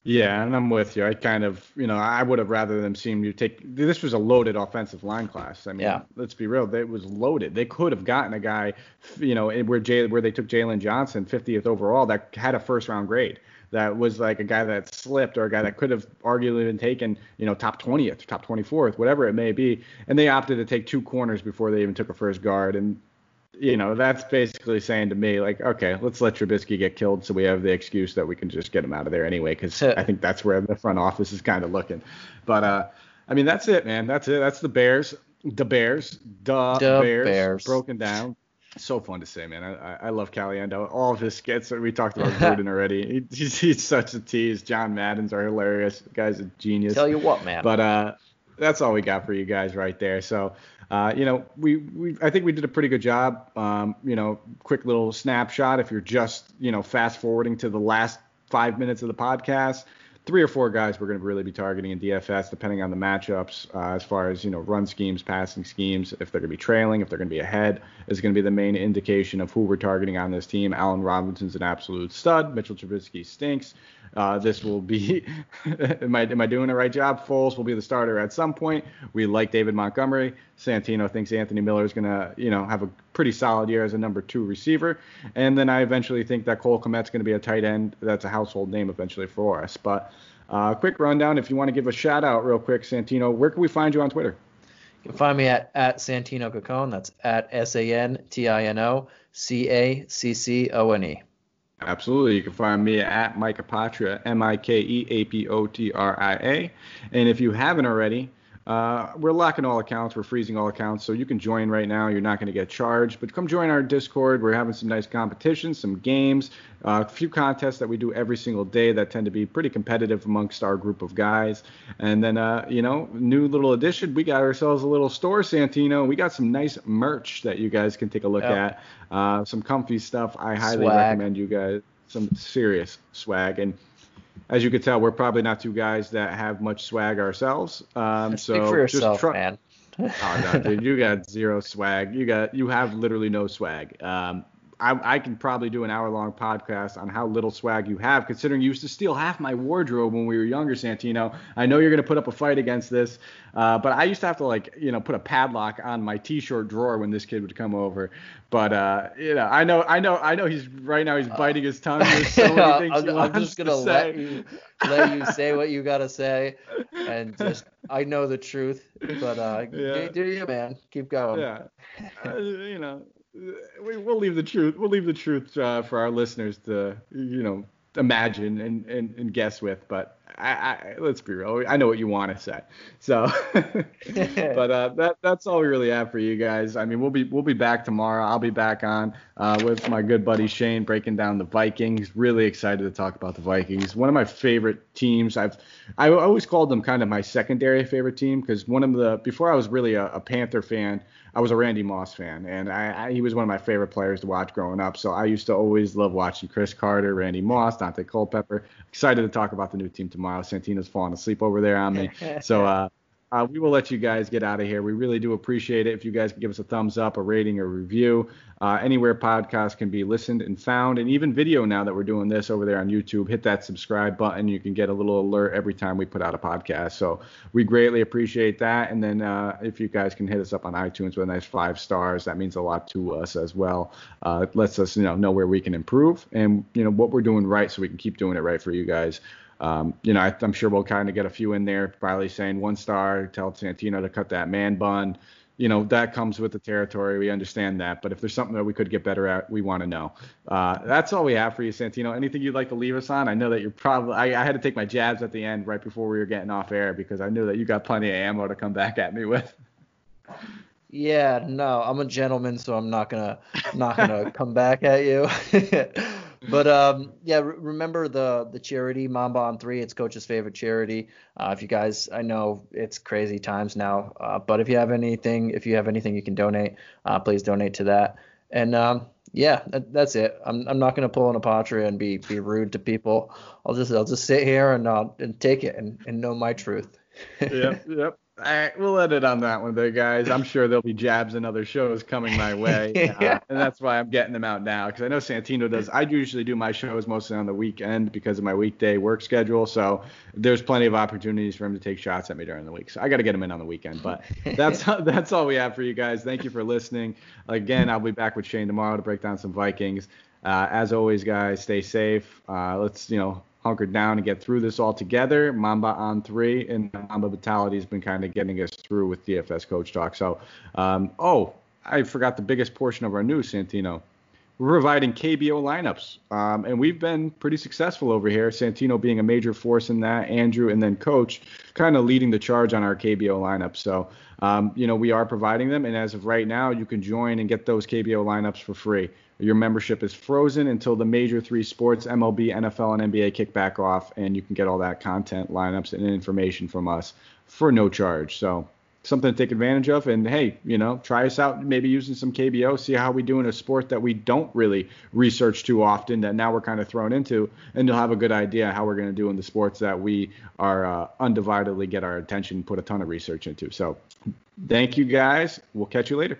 Yeah, and I'm with you. I kind of, you know, I would have rather them seen you take. This was a loaded offensive line class. I mean, yeah. let's be real. It was loaded. They could have gotten a guy, you know, where Jay, where they took Jaylon Johnson, 50th overall, that had a first round grade. That was like a guy that slipped or a guy that could have arguably been taken, you know, top 20th, top 24th, whatever it may be. And they opted to take two corners before they even took a first guard. And you know, that's basically saying to me, like, okay, let's let Trubisky get killed so we have the excuse that we can just get him out of there anyway, because I think that's where the front office is kind of looking. But, uh, I mean, that's it, man. That's it. That's the Bears. The Bears. The, Bears, Bears. Broken down. So fun to say, man. I, I love Caliendo. All of his skits. We talked about Gruden already. He, he's, he's such a tease. John Madden's are hilarious. The guy's a genius. Tell you what, man. But uh, that's all we got for you guys right there. So uh, you know, we, we I think we did a pretty good job. Um, you know, quick little snapshot. If you're just you know fast forwarding to the last five minutes of the podcast, three or four guys we're going to really be targeting in DFS, depending on the matchups, uh, as far as you know, run schemes, passing schemes. If they're going to be trailing, if they're going to be ahead, is going to be the main indication of who we're targeting on this team. Allen Robinson's an absolute stud. Mitchell Trubisky stinks. Uh, this will be, am I am I doing the right job? Foles will be the starter at some point. We like David Montgomery. Santino thinks Anthony Miller is going to, you know, have a pretty solid year as a number two receiver. And then I eventually think that Cole Kmet's going to be a tight end. That's a household name eventually for us. But uh, quick rundown. If you want to give a shout out real quick, Santino, where can we find you on Twitter? You can find me at, at Santino Caccone. That's at S A N T I N O C A C C O N E. Absolutely. You can find me at Mike Apotria, M I K E A P O T R I A. And if you haven't already, uh, we're locking all accounts. We're freezing all accounts. So you can join right now. You're not going to get charged. But come join our Discord. We're having some nice competitions, some games, uh, a few contests that we do every single day that tend to be pretty competitive amongst our group of guys. And then, uh, you know, new little addition. We got ourselves a little store, Santino. We got some nice merch that you guys can take a look yep. at. Uh, some comfy stuff. I highly swag. recommend you guys some serious swag. And as you can tell, we're probably not two guys that have much swag ourselves. Um, so Speak for yourself, just try. man. oh no, dude, you got zero swag. You got you have literally no swag. Um, I, I can probably do an hour long podcast on how little swag you have, considering you used to steal half my wardrobe when we were younger, Santino. I know you're going to put up a fight against this, uh, but I used to have to like you know put a padlock on my t-shirt drawer when this kid would come over. But uh, you know, I know, I know, I know. He's right now. He's uh, biting his tongue. There's so many things I'm, he wants I'm just gonna let say. you let you say what you gotta say, and just I know the truth. But uh, yeah. do you, man? Keep going. Yeah. Uh, you know, we, will leave the truth. We'll leave the truth uh, for our listeners to, you know, imagine and, and, and guess with. But I, I, let's be real. I know what you want to say. So, but uh, that that's all we really have for you guys. I mean, we'll be we'll be back tomorrow. I'll be back on uh, with my good buddy Shane breaking down the Vikings. Really excited to talk about the Vikings. One of my favorite teams. I've I always called them kind of my secondary favorite team because one of the before I was really a, a Panther fan. I was a Randy Moss fan, and I, I, he was one of my favorite players to watch growing up. So I used to always love watching Cris Carter, Randy Moss, Daunte Culpepper. Excited to talk about the new team tomorrow. Santino's falling asleep over there on me. So uh, uh, we will let you guys get out of here. We really do appreciate it if you guys can give us a thumbs up, a rating, or review. Uh, anywhere podcasts can be listened and found, and even video now that we're doing this over there on YouTube. Hit that subscribe button. You can get a little alert every time we put out a podcast. So we greatly appreciate that. And then uh, if you guys can hit us up on iTunes with a nice five stars, that means a lot to us as well. Uh, it lets us you know know where we can improve and you know what we're doing right, so we can keep doing it right for you guys. Um, you know, I, am sure we'll kind of get a few in there, probably saying one star, tell Santino to cut that man bun. You know, that comes with the territory. We understand that. But if there's something that we could get better at, we want to know. Uh, that's all we have for you, Santino. Anything you'd like to leave us on? I know that you're probably, I, I had to take my jabs at the end right before we were getting off air because I knew that you got plenty of ammo to come back at me with. Yeah, no, I'm a gentleman, so I'm not gonna not gonna come back at you. but um, yeah, re- remember the the charity Mamba on three. It's Coach's favorite charity. Uh, if you guys, I know it's crazy times now, uh, but if you have anything, if you have anything you can donate, uh, please donate to that. And um, yeah, that, that's it. I'm I'm not gonna pull an apotria and be be rude to people. I'll just I'll just sit here and uh, and take it and, and know my truth. yep, yep. All right, we'll edit on that one there, guys. I'm sure there'll be jabs and other shows coming my way, yeah. uh, and that's why I'm getting them out now because I know Santino does. I usually do my shows mostly on the weekend because of my weekday work schedule, so there's plenty of opportunities for him to take shots at me during the week. So I got to get him in on the weekend. But that's that's all we have for you guys. Thank you for listening. Again, I'll be back with Shane tomorrow to break down some Vikings. Uh, as always, guys, stay safe. Uh, let's you know hunkered down and get through this all together. Mamba on three, and Mamba Mentality has been kind of getting us through with DFS Coach Talk. So, um, oh, I forgot the biggest portion of our news, Santino. We're providing KBO lineups, um, and we've been pretty successful over here. Santino being a major force in that, Andrew, and then Coach kind of leading the charge on our KBO lineups. So, um, you know, we are providing them, and as of right now, you can join and get those KBO lineups for free. Your membership is frozen until the major three sports, MLB, NFL, and NBA kick back off, and you can get all that content, lineups, and information from us for no charge. So something to take advantage of. And hey, you know, try us out, maybe using some KBO, see how we do in a sport that we don't really research too often, that now we're kind of thrown into, and you'll have a good idea how we're going to do in the sports that we are uh, undividedly get our attention, put a ton of research into. So thank you guys. We'll catch you later.